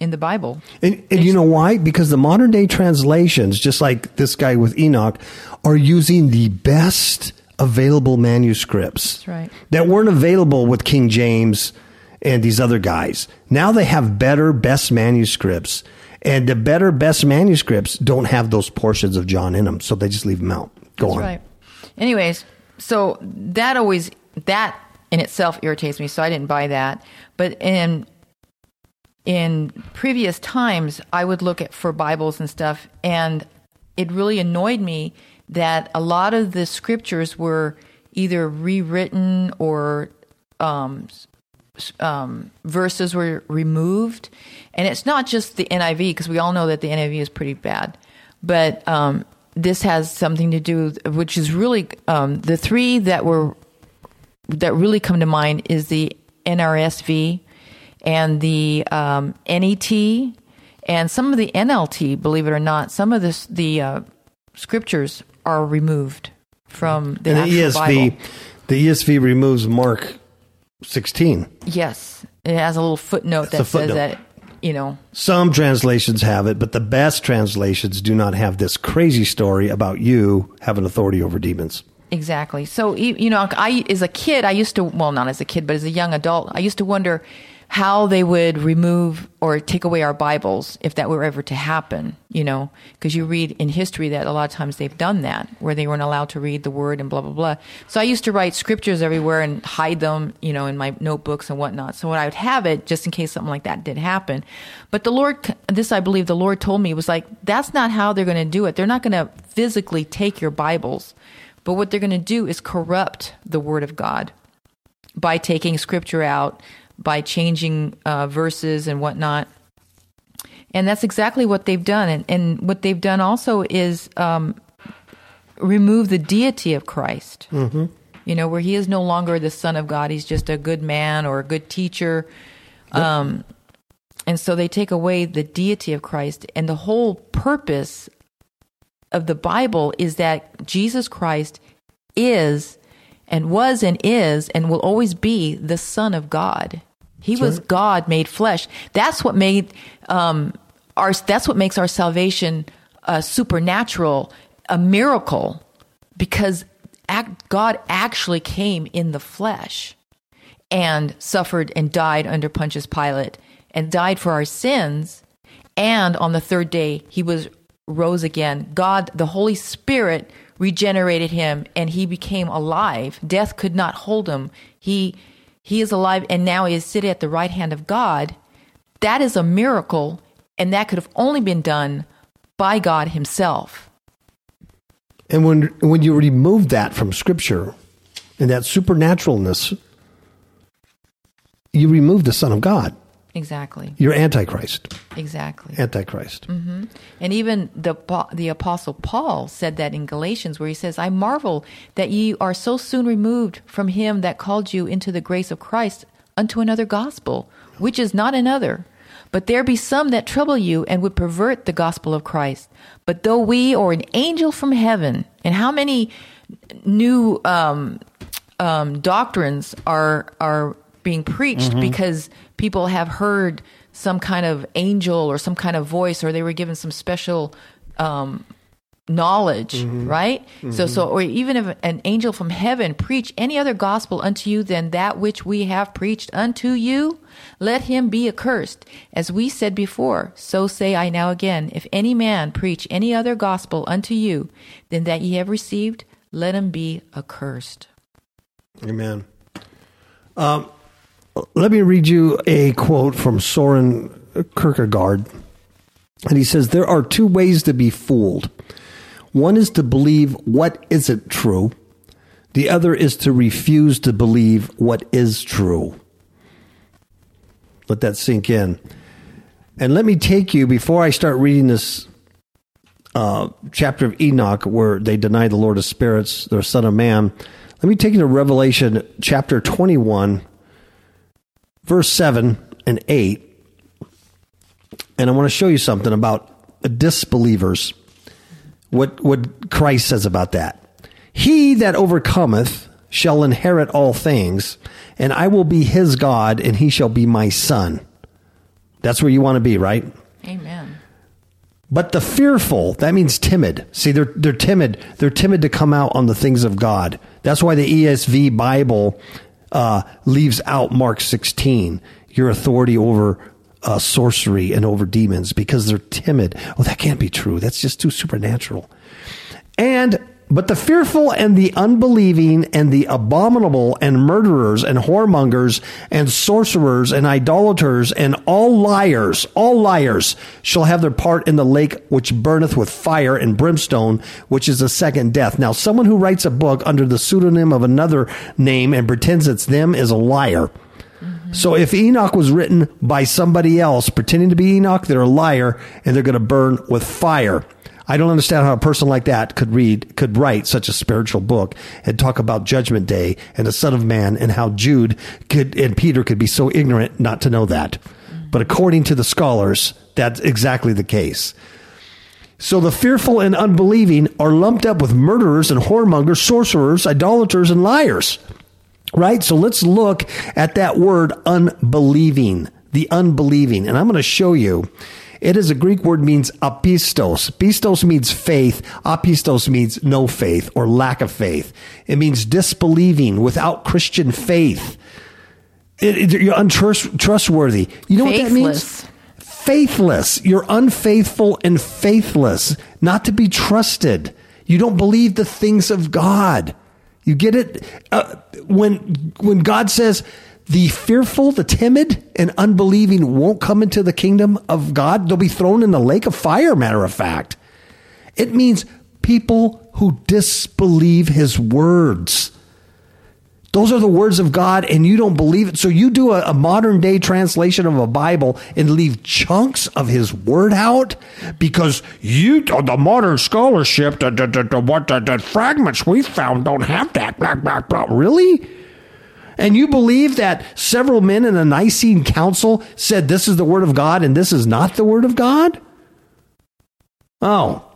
Speaker 2: in the Bible.
Speaker 1: And, and you know why? Because the modern day translations, just like this guy with Enoch, are using the best available manuscripts
Speaker 2: right.
Speaker 1: that weren't available with King James and these other guys. Now they have better, best manuscripts. And the better, best manuscripts don't have those portions of John in them, so they just leave them out. Go
Speaker 2: That's
Speaker 1: on.
Speaker 2: Right. Anyways, so that always that in itself irritates me, so I didn't buy that. But in in previous times, I would look at for Bibles and stuff, and it really annoyed me that a lot of the scriptures were either rewritten or um, um, verses were removed. And it's not just the NIV, because we all know that the NIV is pretty bad. But um, this has something to do, which is really um, the three that were that really come to mind is the NRSV and the um, NET and some of the NLT. Believe it or not, some of this, the uh, scriptures are removed from the,
Speaker 1: the
Speaker 2: actual
Speaker 1: ESV,
Speaker 2: Bible.
Speaker 1: the ESV removes Mark 16.
Speaker 2: Yes, it has a little footnote
Speaker 1: a
Speaker 2: that
Speaker 1: footnote.
Speaker 2: says that you know
Speaker 1: Some translations have it, but the best translations do not have this crazy story about you having authority over demons.
Speaker 2: Exactly. So you know, I as a kid, I used to well, not as a kid, but as a young adult, I used to wonder how they would remove or take away our Bibles if that were ever to happen. You know, because you read in history that a lot of times they've done that, where they weren't allowed to read the Word and blah blah blah. So I used to write scriptures everywhere and hide them, you know, in my notebooks and whatnot. So when I would have it, just in case something like that did happen. But the Lord, this I believe the Lord told me was like, that's not how they're going to do it. They're not going to physically take your Bibles. But what they're going to do is corrupt the Word of God by taking Scripture out, by changing uh, verses and whatnot. And that's exactly what they've done. And, and what they've done also is um, remove the deity of Christ. Mm-hmm. You know, where he is no longer the Son of God, he's just a good man or a good teacher. Um, and so they take away the deity of Christ. And the whole purpose of the Bible is that Jesus Christ is and was and is and will always be the Son of God. He was God made flesh. That's what made um, our. That's what makes our salvation uh, supernatural, a miracle, because act, God actually came in the flesh and suffered and died under Pontius Pilate and died for our sins. And on the third day, he was rose again. God, the Holy Spirit, regenerated him, and he became alive. Death could not hold him. He he is alive, and now he is sitting at the right hand of God. That is a miracle, and that could have only been done by God Himself.
Speaker 1: And when when you remove that from Scripture and that supernaturalness, you remove the Son of God.
Speaker 2: Exactly.
Speaker 1: You're Antichrist.
Speaker 2: Exactly.
Speaker 1: Antichrist.
Speaker 2: And even the the apostle Paul said that in Galatians, where he says, "I marvel that ye are so soon removed from him that called you into the grace of Christ unto another gospel, which is not another." But there be some that trouble you and would pervert the gospel of Christ. But though we or an angel from heaven, and how many new um, um, doctrines are are being preached because people have heard some kind of angel or some kind of voice, or they were given some special um, knowledge, right? So, so, or even if an angel from heaven preach any other gospel unto you than that which we have preached unto you, let him be accursed. As we said before, so say I now again: If any man preach any other gospel unto you than that ye have received, let him be accursed.
Speaker 1: Amen. Um, let me read you a quote from Soren Kierkegaard. And he says, There are two ways to be fooled. One is to believe what isn't true, the other is to refuse to believe what is true. Let that sink in. And let me take you, before I start reading this uh, chapter of Enoch where they deny the Lord of Spirits, the Son of Man, let me take you to Revelation chapter 21, verse 7 and 8. And I want to show you something about disbelievers, what, what Christ says about that. He that overcometh shall inherit all things, and I will be his God, and he shall be my son. That's where you want to be, right?
Speaker 2: Amen.
Speaker 1: But the fearful, that means timid. See, they're they're timid. They're timid to come out on the things of God. That's why the ESV Bible uh, leaves out Mark 16, your authority over uh, sorcery and over demons, because they're timid. Oh, that can't be true. That's just too supernatural. And but the fearful and the unbelieving and the abominable and murderers and whoremongers and sorcerers and idolaters and all liars, all liars shall have their part in the lake which burneth with fire and brimstone, which is the second death. Now, someone who writes a book under the pseudonym of another name and pretends it's them is a liar. Mm-hmm. So if Enoch was written by somebody else pretending to be Enoch, they're a liar and they're going to burn with fire. I don't understand how a person like that could read, could write such a spiritual book and talk about Judgment Day and the Son of Man and how Jude could and Peter could be so ignorant not to know that. But according to the scholars, that's exactly the case. So the fearful and unbelieving are lumped up with murderers and whoremongers, sorcerers, idolaters, and liars. Right? So let's look at that word unbelieving, the unbelieving. And I'm going to show you it is a Greek word means apistos. Pistos means faith. Apistos means no faith or lack of faith. It means disbelieving without Christian faith. It, it, you're untrustworthy. You know
Speaker 2: Faithless.
Speaker 1: what that means? Faithless. You're unfaithful and faithless, not to be trusted. You don't believe the things of God. You get it? Uh, when when God says the fearful, the timid, and unbelieving won't come into the kingdom of God. They'll be thrown in the lake of fire, matter of fact. It means people who disbelieve his words. Those are the words of God, and you don't believe it. So you do a, a, modern day translation of a Bible and leave chunks of His Word out because you, the modern scholarship, the, the, the, what the, the fragments we found don't have that. Blah, blah, blah. Really? And you believe that several men in a Nicene council said this is the word of God and this is not the word of God? Oh.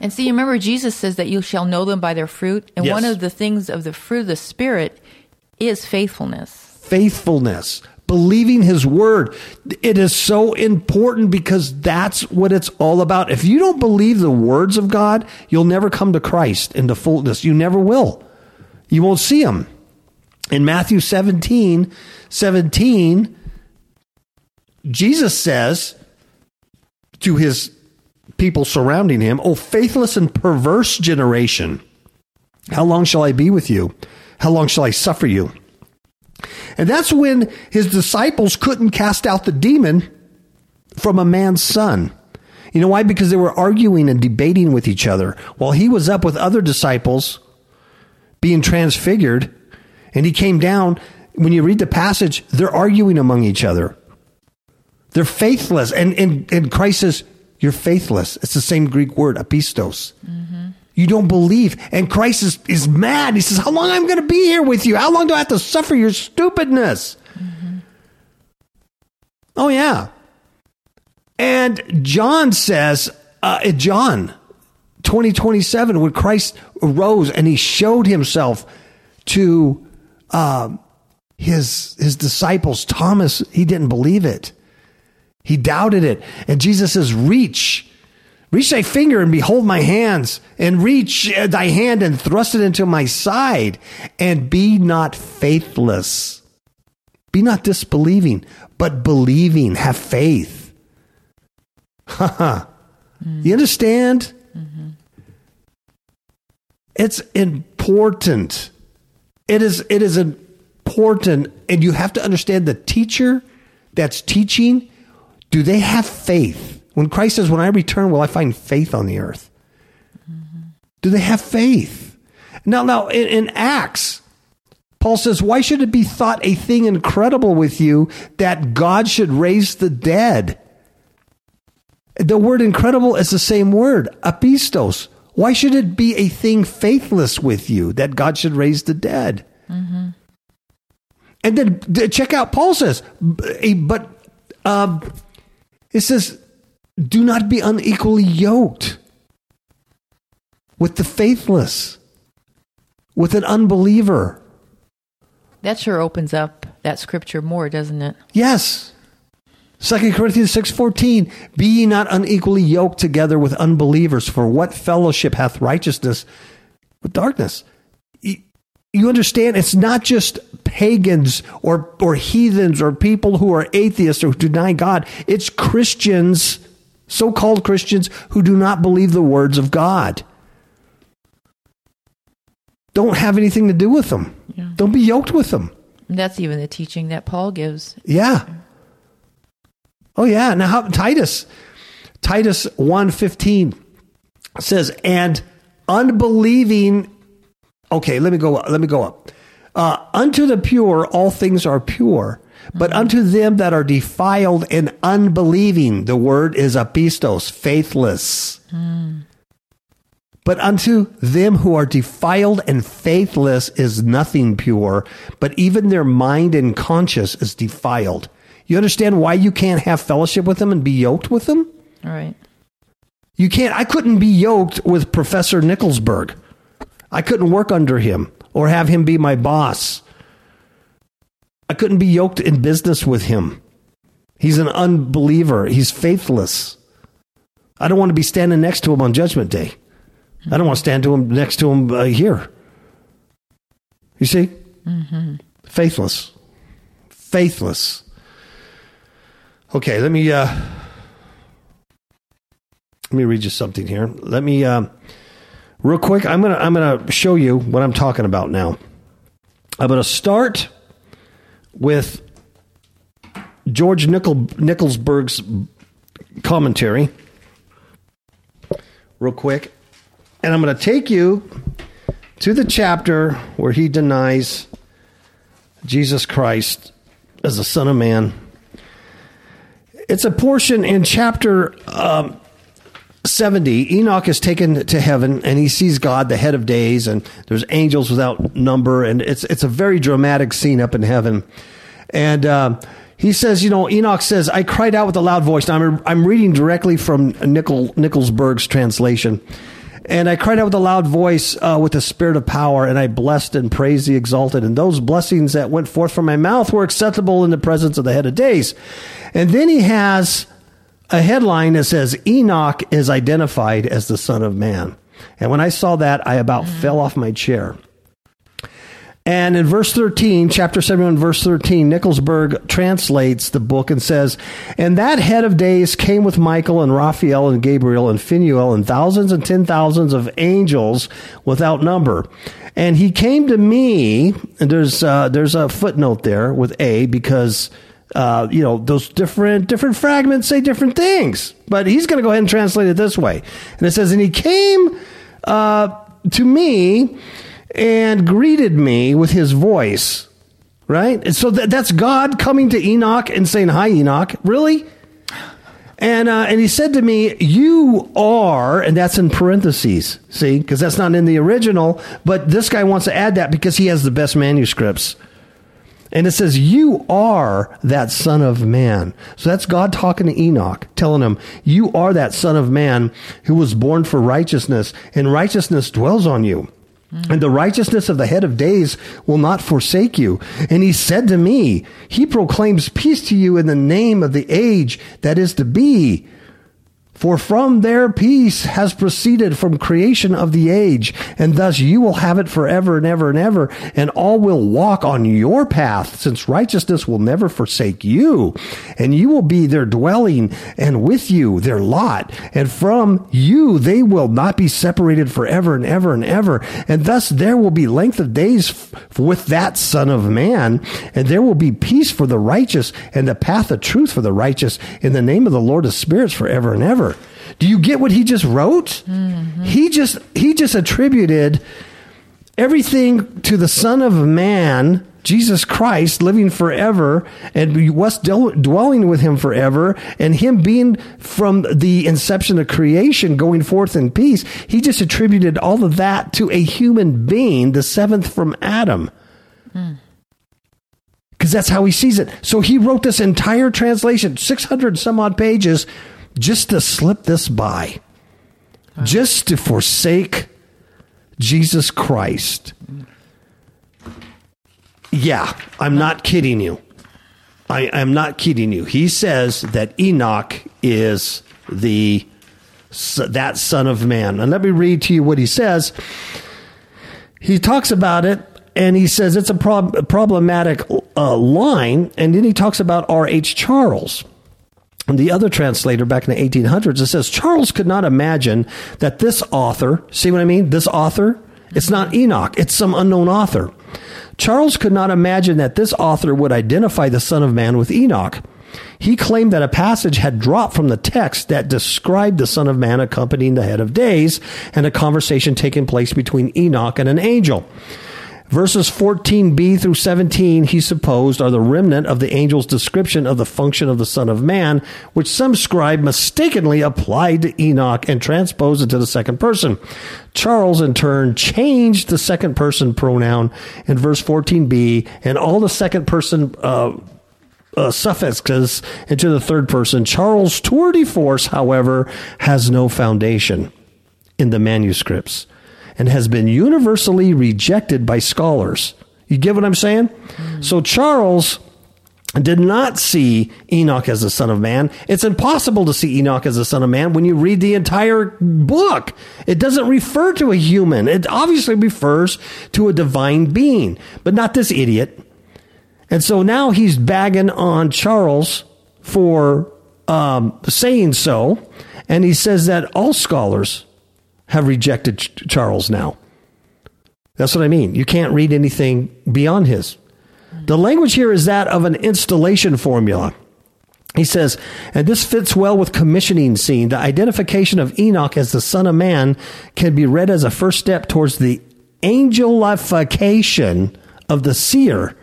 Speaker 2: And see, remember, Jesus says that you shall know them by their fruit. And
Speaker 1: Yes.
Speaker 2: one of the things of the fruit of the Spirit is faithfulness.
Speaker 1: Faithfulness, believing his word. It is so important because that's what it's all about. If you don't believe the words of God, you'll never come to Christ in the fullness. You never will. You won't see him. In Matthew 17, 17, Jesus says to his people surrounding him, O faithless and perverse generation, how long shall I be with you? How long shall I suffer you? And that's when his disciples couldn't cast out the demon from a man's son. You know why? Because they were arguing and debating with each other. While he was up with other disciples being transfigured, and he came down. When you read the passage, they're arguing among each other. They're faithless. And, and, and Christ says, You're faithless. It's the same Greek word, apistos. You don't believe. And Christ is, is mad. He says, How long am I going to be here with you? How long do I have to suffer your stupidness? Oh, yeah. And John says, uh, in John 2027, when Christ arose and he showed himself to um, his his disciples, Thomas, he didn't believe it. He doubted it. And Jesus says, Reach, reach thy finger and behold my hands, and reach uh, thy hand and thrust it into my side, and be not faithless. Be not disbelieving, but believing. Have faith. Haha. You understand? It's important. It is it is important and you have to understand the teacher that's teaching do they have faith? When Christ says when I return will I find faith on the earth? Do they have faith? Now now in, in Acts Paul says, Why should it be thought a thing incredible with you that God should raise the dead? The word incredible is the same word, apistos. Why should it be a thing faithless with you that God should raise the dead? And then check out Paul says, but um, it says, do not be unequally yoked with the faithless, with an unbeliever.
Speaker 2: That sure opens up that scripture more, doesn't it?
Speaker 1: Yes. Second Corinthians 6:14 Be ye not unequally yoked together with unbelievers for what fellowship hath righteousness with darkness you understand it's not just pagans or or heathens or people who are atheists or who deny God it's Christians so-called Christians who do not believe the words of God Don't have anything to do with them.
Speaker 2: Yeah.
Speaker 1: Don't be yoked with them.
Speaker 2: That's even the teaching that Paul gives.
Speaker 1: Yeah. Oh yeah. Now how, Titus, Titus 1.15 says, and unbelieving. Okay, let me go. Up, let me go up. Uh, unto the pure, all things are pure, but unto them that are defiled and unbelieving, the word is apistos, faithless. But unto them who are defiled and faithless is nothing pure, but even their mind and conscience is defiled. You understand why you can't have fellowship with them and be yoked with them?
Speaker 2: All right.
Speaker 1: You can't. I couldn't be yoked with Professor Nickelsburg. I couldn't work under him or have him be my boss. I couldn't be yoked in business with him. He's an unbeliever. He's faithless. I don't want to be standing next to him on Judgment Day. I don't want to stand to him next to him uh, here. You see, faithless, faithless. Okay, let me uh, let me read you something here. Let me uh, real quick. I'm gonna I'm gonna show you what I'm talking about now. I'm gonna start with George Nichol, Nickelsburg's commentary, real quick, and I'm gonna take you to the chapter where he denies Jesus Christ as the Son of Man. It's a portion in chapter um, 70, Enoch is taken to heaven and he sees God, the head of days, and there's angels without number, and it's it's a very dramatic scene up in heaven. And uh, he says, you know, Enoch says, I cried out with a loud voice. Now I'm, I'm reading directly from Nichol, Nickelsburg's translation. And I cried out with a loud voice uh, with the spirit of power, and I blessed and praised the exalted. And those blessings that went forth from my mouth were acceptable in the presence of the head of days. And then he has a headline that says Enoch is identified as the Son of Man. And when I saw that, I about fell off my chair. And in verse 13, chapter 71, verse 13, Nickelsburg translates the book and says, And that head of days came with Michael and Raphael and Gabriel and Phanuel and thousands and ten thousands of angels without number. And he came to me, and there's, uh, there's a footnote there with A because uh, you know those different different fragments say different things but he's going to go ahead and translate it this way and it says and he came uh, to me and greeted me with his voice right and so that, that's god coming to enoch and saying hi enoch really and uh, and he said to me, "You are," and that's in parentheses. See, because that's not in the original. But this guy wants to add that because he has the best manuscripts. And it says, You are that Son of Man. So that's God talking to Enoch, telling him, You are that Son of Man who was born for righteousness, and righteousness dwells on you. And the righteousness of the head of days will not forsake you. And he said to me, He proclaims peace to you in the name of the age that is to be. For from their peace has proceeded from creation of the age, and thus you will have it forever and ever and ever, and all will walk on your path, since righteousness will never forsake you, and you will be their dwelling, and with you their lot, and from you they will not be separated forever and ever and ever, and thus there will be length of days f- with that Son of Man, and there will be peace for the righteous, and the path of truth for the righteous, in the name of the Lord of spirits forever and ever. Do you get what he just wrote? Mm-hmm. He just he just attributed everything to the Son of Man, Jesus Christ, living forever and us dwelling with him forever, and him being from the inception of creation going forth in peace. He just attributed all of that to a human being, the seventh from Adam. Hmm. Because that's how he sees it. So he wrote this entire translation, 600 some odd pages, just to slip this by, just to forsake Jesus Christ. Yeah, I'm not kidding you. I am not kidding you. He says that Enoch is the that son of man. And let me read to you what he says. He talks about it and he says it's a prob- problematic uh, line and then he talks about R.H. Charles. The other translator back in the 1800s, it says Charles could not imagine that this author, see what I mean? This author It's not Enoch, it's some unknown author. Charles could not imagine that this author would identify the Son of Man with Enoch. He claimed that a passage had dropped from the text that described the Son of Man accompanying the head of days and a conversation taking place between Enoch and an angel. Verses 14b through 17, he supposed, are the remnant of the angel's description of the function of the Son of Man, which some scribe mistakenly applied to Enoch and transposed it to the second person. Charles, in turn, changed the second person pronoun in verse 14b and all the second person uh, uh, suffixes into the third person. Charles' tour de force, however, has no foundation in the manuscripts and has been universally rejected by scholars. You get what I'm saying? Mm. So Charles did not see Enoch as the son of man. It's impossible to see Enoch as the son of man when you read the entire book. It doesn't refer to a human. It obviously refers to a divine being, but not this idiot. And so now he's bagging on Charles for um, saying so. And he says that all scholars have rejected Ch- Charles now. That's what I mean. You can't read anything beyond his. The language here is that of an installation formula. He says, and this fits well with commissioning scene. The identification of Enoch as the son of man can be read as a first step towards the angelification of the seer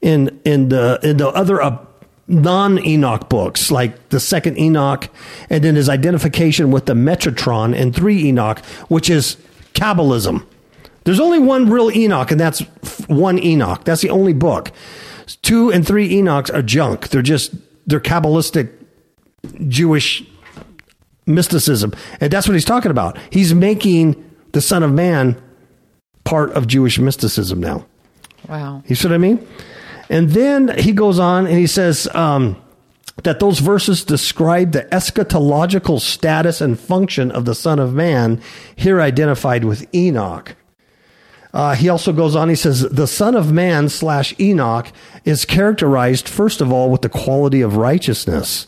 Speaker 1: in in the in the other uh, non Enoch books, like the second Enoch, and then his identification with the Metatron and three Enoch, which is Kabbalism. There's only one real Enoch, and that's one Enoch. That's the only book. Two and three Enochs are junk. They're just they're Kabbalistic Jewish mysticism, and that's what he's talking about. He's making the Son of Man part of Jewish mysticism now.
Speaker 2: Wow.
Speaker 1: You see what I mean? And then he goes on and he says um, that those verses describe the eschatological status and function of the Son of Man, here identified with Enoch. Uh, he also goes on, he says, the Son of Man slash Enoch is characterized, first of all, with the quality of righteousness.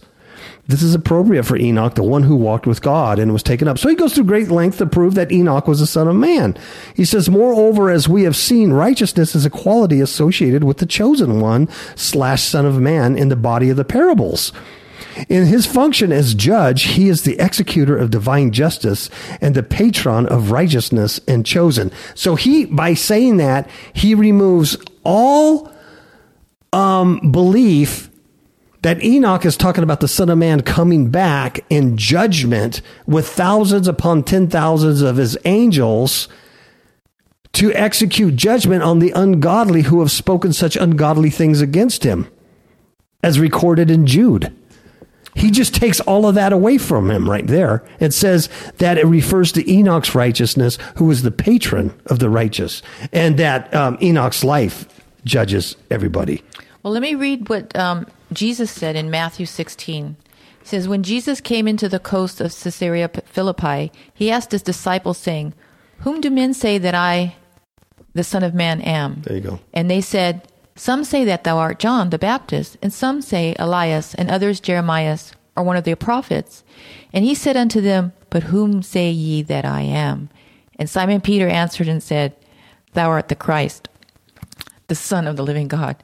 Speaker 1: This is appropriate for Enoch, the one who walked with God and was taken up. So he goes through great length to prove that Enoch was the son of man. He says, moreover, as we have seen, righteousness is a quality associated with the chosen one slash son of man in the body of the parables. In his function as judge, he is the executor of divine justice and the patron of righteousness and chosen. So he, by saying that, he removes all um, belief that Enoch is talking about the Son of Man coming back in judgment with thousands upon ten thousands of his angels to execute judgment on the ungodly who have spoken such ungodly things against him, as recorded in Jude. He just takes all of that away from him right there. It says that it refers to Enoch's righteousness, who was the patron of the righteous, and that um, Enoch's life judges everybody.
Speaker 2: Well, let me read what um, Jesus said in Matthew 16. It says, When Jesus came into the coast of Caesarea Philippi, he asked his disciples, saying, Whom do men say that I, the Son of Man, am?
Speaker 1: There you go.
Speaker 2: And they said, Some say that thou art John the Baptist, and some say Elias, and others Jeremiah, or one of the prophets. And he said unto them, But whom say ye that I am? And Simon Peter answered and said, Thou art the Christ, the Son of the living God.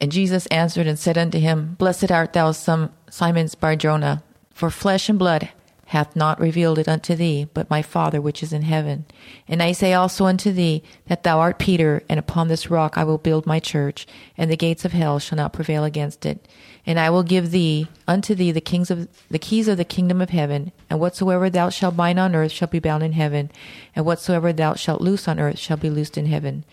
Speaker 2: And Jesus answered and said unto him, Blessed art thou, Simon Barjona, for flesh and blood hath not revealed it unto thee, but my Father which is in heaven. And I say also unto thee that thou art Peter, and upon this rock I will build my church, and the gates of hell shall not prevail against it. And I will give thee unto thee the kings of the keys of the kingdom of heaven, and whatsoever thou shalt bind on earth shall be bound in heaven, and whatsoever thou shalt loose on earth shall be loosed in heaven.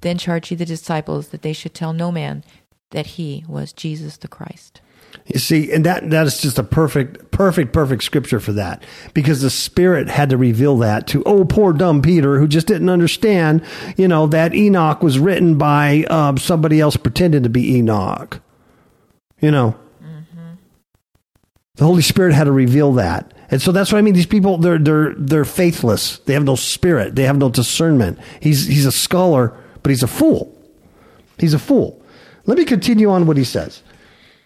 Speaker 2: Then charge ye the disciples that they should tell no man that he was Jesus the Christ.
Speaker 1: You see, and that that is just a perfect, perfect, perfect scripture for that, because the Spirit had to reveal that to oh poor dumb Peter who just didn't understand, you know, that Enoch was written by um, somebody else pretending to be Enoch. You know, the Holy Spirit had to reveal that, and so that's what I mean. These people, they're they're they're faithless. They have no spirit. They have no discernment. He's he's a scholar, but he's a fool. He's a fool. Let me continue on what he says.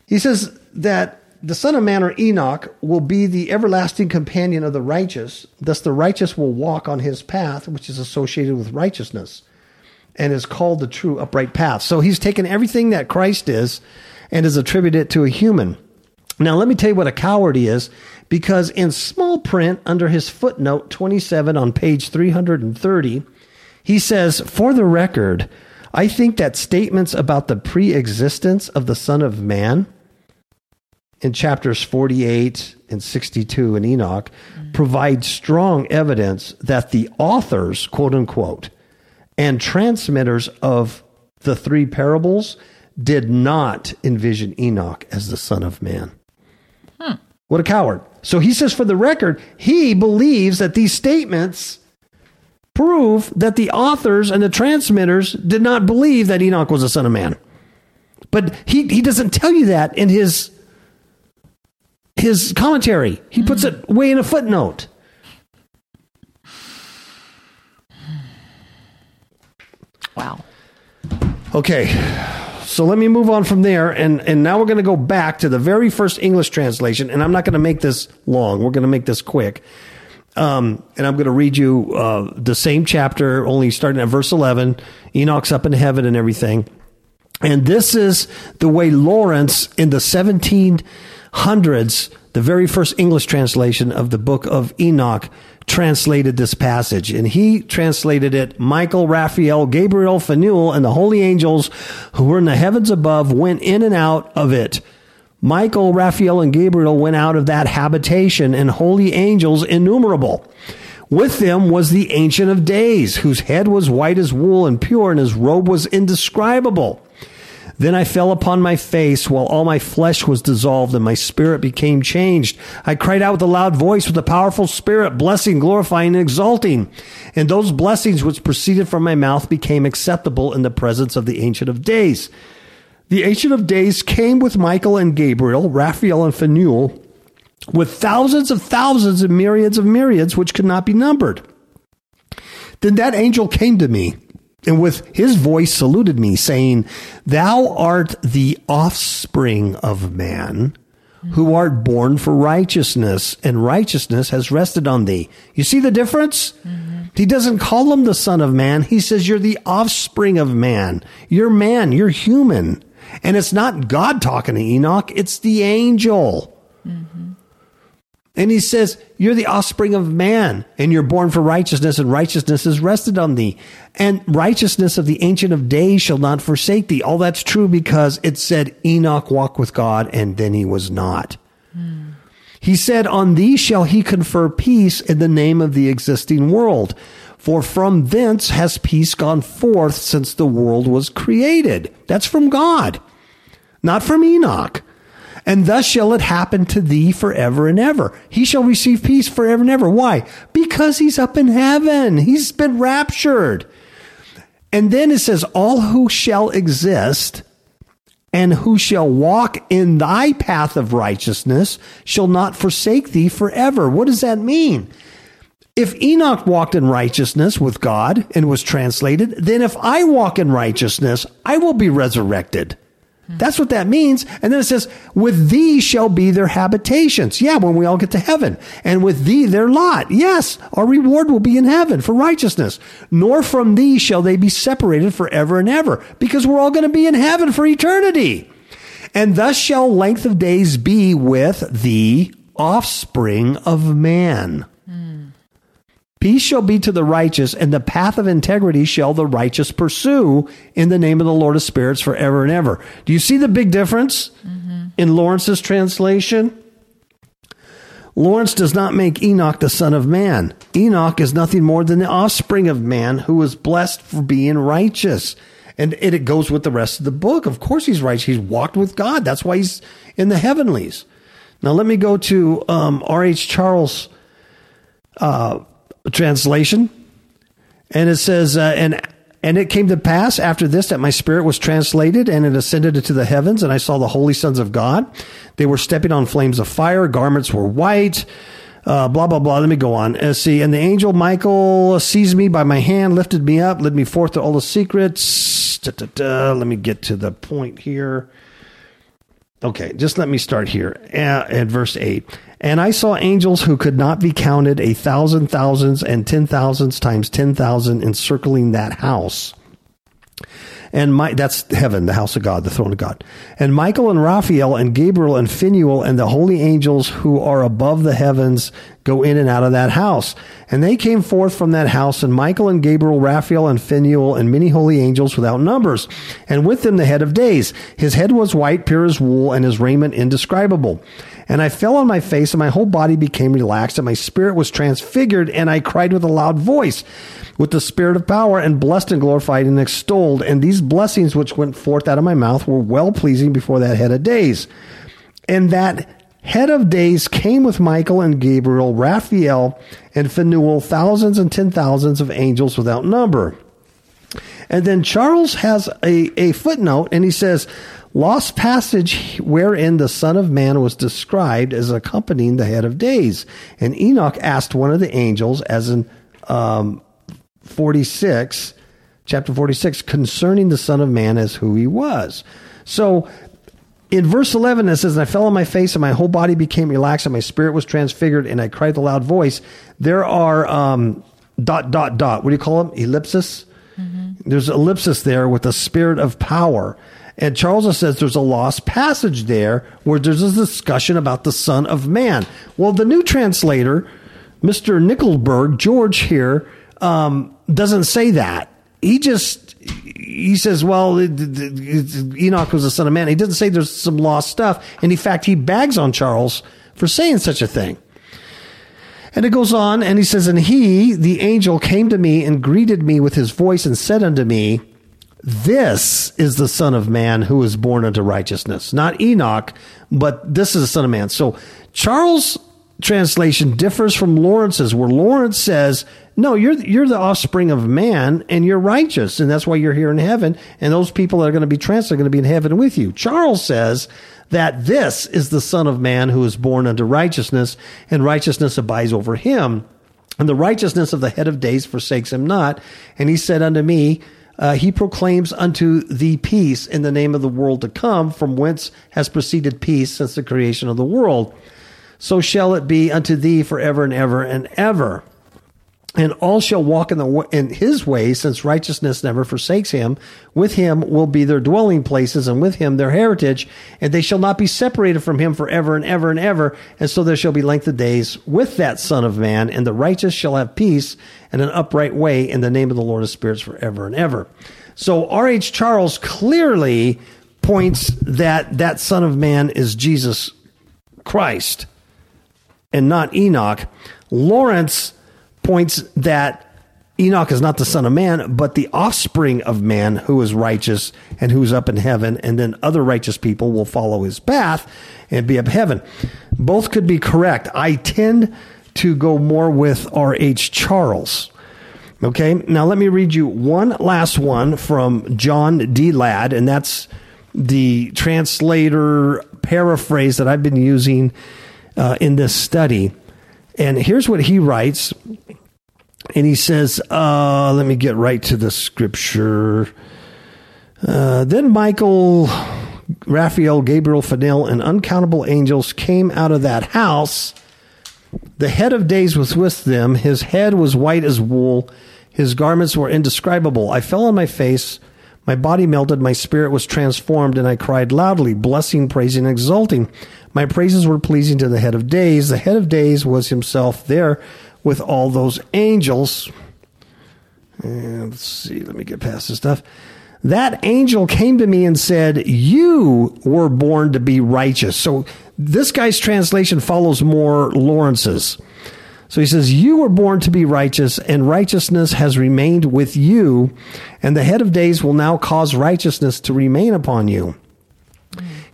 Speaker 1: He says that the Son of Man or Enoch will be the everlasting companion of the righteous. Thus, the righteous will walk on his path, which is associated with righteousness and is called the true upright path. So he's taken everything that Christ is and has attributed it to a human. Now, let me tell you what a coward he is, because in small print under his footnote 27 on page 330, he says, For the record, I think that statements about the pre existence of the Son of Man in chapters 48 and 62 in Enoch mm-hmm. provide strong evidence that the authors, quote unquote, and transmitters of the three parables did not envision Enoch as the Son of Man. Hmm. What a coward. So he says, for the record, he believes that these statements prove that the authors and the transmitters did not believe that Enoch was the Son of Man. But he, he doesn't tell you that in his his commentary. He puts it way in a footnote.
Speaker 2: Wow.
Speaker 1: Okay. So let me move on from there. And, and now we're going to go back to the very first English translation. And I'm not going to make this long. We're going to make this quick. Um, and I'm going to read you uh, the same chapter, only starting at verse 11. Enoch's up in heaven and everything. And this is the way Laurence in the 1700s, the very first English translation of the book of Enoch, translated this passage. And he translated it Michael, Raphael, Gabriel, Phanuel, and the holy angels who were in the heavens above went in and out of it. Michael, Raphael, and Gabriel went out of that habitation, and holy angels innumerable. With them was the Ancient of Days, whose head was white as wool and pure, and his robe was indescribable. Then I fell upon my face while all my flesh was dissolved and my spirit became changed. I cried out with a loud voice with a powerful spirit, blessing, glorifying, and exalting. And those blessings which proceeded from my mouth became acceptable in the presence of the Ancient of Days. The Ancient of Days came with Michael and Gabriel, Raphael and Phanuel, with thousands of thousands and myriads of myriads which could not be numbered. Then that angel came to me and with his voice saluted me, saying, Thou art the offspring of man, who art born for righteousness, and righteousness has rested on thee. You see the difference? Mm-hmm. He doesn't call him the son of man. He says, You're the offspring of man. You're man. You're human. And it's not God talking to Enoch, it's the angel. Mm-hmm. And he says, You're the offspring of man, and you're born for righteousness, and righteousness is rested on thee. And righteousness of the Ancient of Days shall not forsake thee. All that's true because it said Enoch walked with God, and then he was not. Hmm. He said, On thee shall he confer peace in the name of the existing world. For from thence has peace gone forth since the world was created. That's from God, not from Enoch and thus shall it happen to thee forever and ever. He shall receive peace forever and ever. Why? Because he's up in heaven. He's been raptured. And then it says, all who shall exist and who shall walk in thy path of righteousness shall not forsake thee forever. What does that mean? If Enoch walked in righteousness with God and was translated, then if I walk in righteousness, I will be resurrected. That's what that means. And then it says, with thee shall be their habitations. Yeah, when we all get to heaven. And with thee their lot. Yes, our reward will be in heaven for righteousness. Nor from thee shall they be separated forever and ever, because we're all going to be in heaven for eternity. And thus shall length of days be with the offspring of man. Peace shall be to the righteous, and the path of integrity shall the righteous pursue in the name of the Lord of spirits forever and ever. Do you see the big difference mm-hmm. in Laurence's translation? Laurence does not make Enoch the son of man. Enoch is nothing more than the offspring of man who was blessed for being righteous. And it goes with the rest of the book. Of course, he's righteous. He's walked with God. That's why he's in the heavenlies. Now, let me go to um, R.H. Charles' uh, translation, and it says, uh, "and and it came to pass after this that my spirit was translated, and it ascended into the heavens, and I saw the holy sons of God. They were stepping on flames of fire. Garments were white." Uh, blah blah blah. Let me go on. Uh, see, and the angel Michael seized me by my hand, lifted me up, led me forth to all the secrets. Da, da, da. Let me get to the point here. Okay, just let me start here at, at verse 8. And I saw angels who could not be counted, a thousand thousands and ten thousands times ten thousand encircling that house. And my, that's heaven, the house of God, the throne of God. And Michael and Raphael and Gabriel and Phanuel and the holy angels who are above the heavens go in and out of that house. And they came forth from that house, and Michael and Gabriel, Raphael and Phanuel, and many holy angels without numbers. And with them the head of days. His head was white, pure as wool, and his raiment indescribable. And I fell on my face, and my whole body became relaxed, and my spirit was transfigured, and I cried with a loud voice with the spirit of power, and blessed and glorified and extolled. And these blessings which went forth out of my mouth were well pleasing before that head of days. And that head of days came with Michael and Gabriel, Raphael and Phanuel, thousands and ten thousands of angels without number. And then Charles has a, a footnote and he says, Lost passage wherein the Son of Man was described as accompanying the head of days. And Enoch asked one of the angels, as in um, 46, chapter 46, concerning the Son of Man as who he was. So in verse 11, it says, And I fell on my face, and my whole body became relaxed, and my spirit was transfigured, and I cried with a loud voice. There are um, dot, dot, dot. What do you call them? Ellipsis? Mm-hmm. There's ellipsis there with the spirit of power. And Charles says there's a lost passage there where there's a discussion about the Son of Man. Well, the new translator, Mr. Nickelsburg, George here, um, doesn't say that. He just he says, "Well, Enoch was the son of man." He doesn't say there's some lost stuff, and in fact, he bags on Charles for saying such a thing. And it goes on, and he says, "And he, the angel, came to me and greeted me with his voice and said unto me." This is the Son of Man who is born unto righteousness. Not Enoch, but this is the Son of Man. So Charles' translation differs from Laurence's, where Laurence says no, you're you're the offspring of man, and you're righteous, and that's why you're here in heaven. And those people that are going to be transferred are going to be in heaven with you. Charles says that this is the Son of Man who is born unto righteousness, and righteousness abides over him. And the righteousness of the head of days forsakes him not. And he said unto me, uh, He proclaims unto thee peace in the name of the world to come, from whence has proceeded peace since the creation of the world. So shall it be unto thee forever and ever and ever and all shall walk in the in his ways since righteousness never forsakes him. With him will be their dwelling places and with him their heritage. And they shall not be separated from him forever and ever and ever. And so there shall be length of days with that son of man and the righteous shall have peace and an upright way in the name of the lord of spirits forever and ever. So rh charles clearly points that that son of man is jesus christ and not enoch. Laurence points that Enoch is not the son of man, but the offspring of man who is righteous and who's up in heaven, and then other righteous people will follow his path and be up heaven. Both could be correct. I tend to go more with R.H. Charles. Okay, now let me read you one last one from John D. Ladd, and that's the translator paraphrase that I've been using uh, in this study. And here's what he writes. And he says, uh, let me get right to the scripture. Uh, then Michael, Raphael, Gabriel, Phanuel, and uncountable angels came out of that house. The head of days was with them. His head was white as wool. His garments were indescribable. I fell on my face. My body melted. My spirit was transformed, and I cried loudly, blessing, praising, exulting. My praises were pleasing to the head of days. The head of days was himself there with all those angels. And let's see, let me get past this stuff. That angel came to me and said, You were born to be righteous. So this guy's translation follows more Laurence's. So he says, You were born to be righteous, and righteousness has remained with you, and the head of days will now cause righteousness to remain upon you.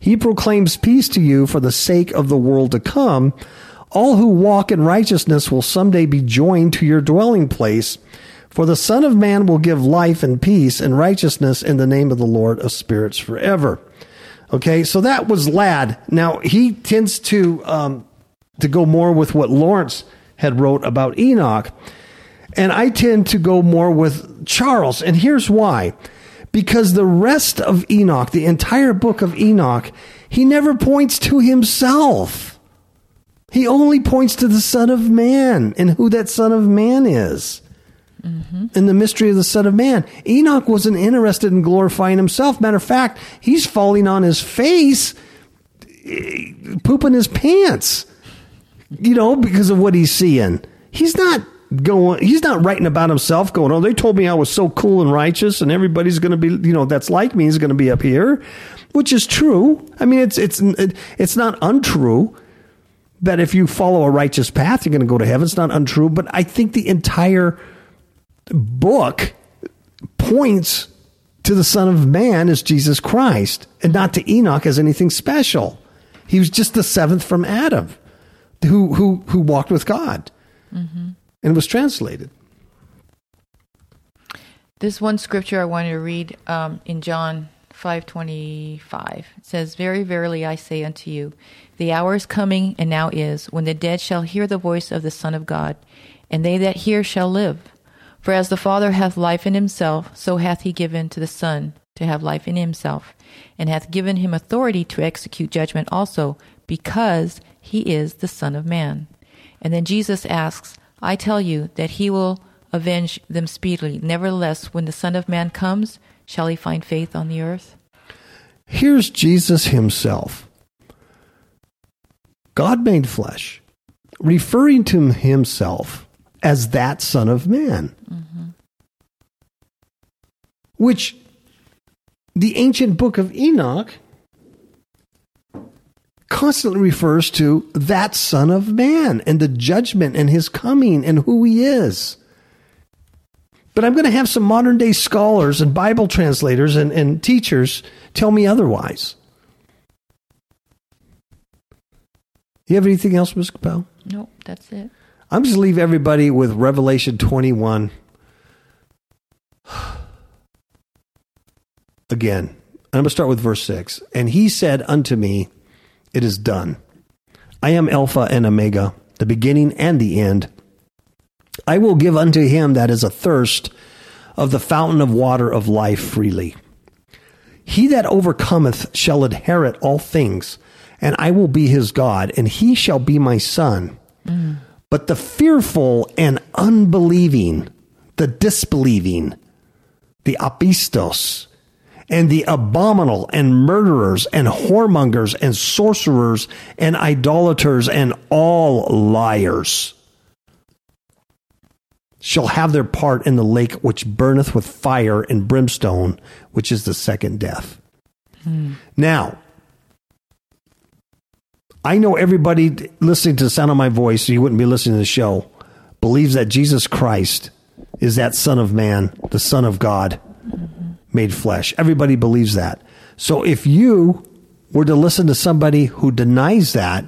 Speaker 1: He proclaims peace to you for the sake of the world to come. All who walk in righteousness will someday be joined to your dwelling place. For the Son of Man will give life and peace and righteousness in the name of the Lord of spirits forever. Okay, so that was Lad. Now he tends to um, to go more with what Laurence had wrote about Enoch, and I tend to go more with Charles. And here's why: because the rest of Enoch, the entire book of Enoch, he never points to himself. He only points to the Son of Man and who that Son of Man is. Mm-hmm. And the mystery of the Son of Man. Enoch wasn't interested in glorifying himself. Matter of fact, he's falling on his face, pooping his pants, you know, because of what he's seeing. He's not going he's not writing about himself going oh they told me i was so cool and righteous and everybody's going to be you know that's like me is going to be up here which is true. I mean it's it's it's not untrue that if you follow a righteous path you're going to go to heaven. It's not untrue but i think the entire book points to the son of man as jesus christ and not to enoch as anything special. He was just the seventh from adam who who who walked with god. Mm-hmm and was translated.
Speaker 2: This one scripture I wanted to read um, in John 5:25 it says very verily I say unto you the hour is coming and now is when the dead shall hear the voice of the son of God and they that hear shall live. For as the father hath life in himself so hath he given to the son to have life in himself and hath given him authority to execute judgment also because he is the son of man. And then Jesus asks I tell you that he will avenge them speedily. Nevertheless, when the Son of Man comes, shall he find faith on the earth?
Speaker 1: Here's Jesus himself, God made flesh, referring to himself as that Son of Man. Mm-hmm. Which the ancient book of Enoch constantly refers to that Son of Man and the judgment and his coming and who he is. But I'm going to have some modern day scholars and Bible translators and, and teachers tell me otherwise. You have anything else, Ms. Capel?
Speaker 2: Nope, that's it.
Speaker 1: I'm just leave everybody with Revelation 21. Again, I'm going to start with verse 6. And he said unto me, it is done. I am Alpha and Omega, the beginning and the end. I will give unto him that is athirst of the fountain of water of life freely. He that overcometh shall inherit all things, and I will be his God, and he shall be my son. Mm. But the fearful and unbelieving, the disbelieving, the apistos, and the abominable and murderers and whoremongers and sorcerers and idolaters and all liars shall have their part in the lake which burneth with fire and brimstone, which is the second death. Hmm. Now, I know everybody listening to the sound of my voice, so you wouldn't be listening to the show, believes that Jesus Christ is that Son of Man, the Son of God. Made flesh. Everybody believes that. So if you were to listen to somebody who denies that,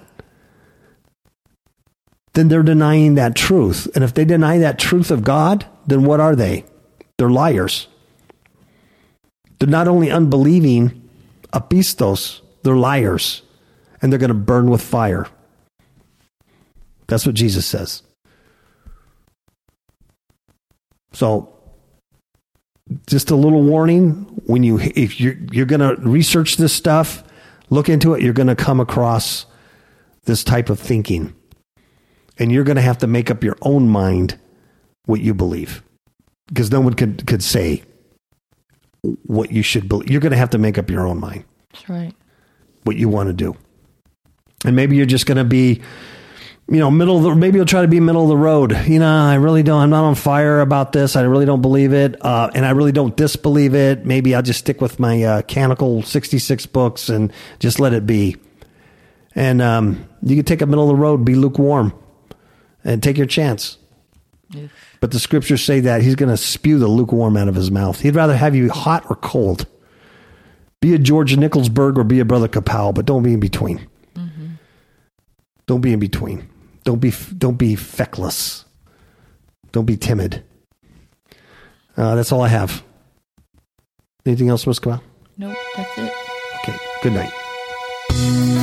Speaker 1: then they're denying that truth. And if they deny that truth of God, then what are they? They're liars. They're not only unbelieving, apistos, they're liars. And they're going to burn with fire. That's what Jesus says. So just a little warning. When you if you're you're going to research this stuff look into it you're going to come across this type of thinking. And you're going to have to make up your own mind what you believe. Because no one could could say what you should believe you're going to have to make up your own mind.
Speaker 2: That's right.
Speaker 1: What you want to do. And maybe you're just going to be you know, middle of the, maybe you'll try to be middle of the road. You know, I really don't, I'm not on fire about this. I really don't believe it. Uh, and I really don't disbelieve it. Maybe I'll just stick with my, uh, canonical 66 books and just let it be. And, um, you can take a middle of the road, be lukewarm and take your chance. But the scriptures say that he's going to spew the lukewarm out of his mouth. He'd rather have you hot or cold. Be a George Nickelsburg or be a Brother Kapow, but don't be in between. Mm-hmm. Don't be in between. Don't be don't be feckless. Don't be timid. Uh, that's all I have. Anything else, Miss Kamal?
Speaker 2: Nope, that's it.
Speaker 1: Okay. Good night.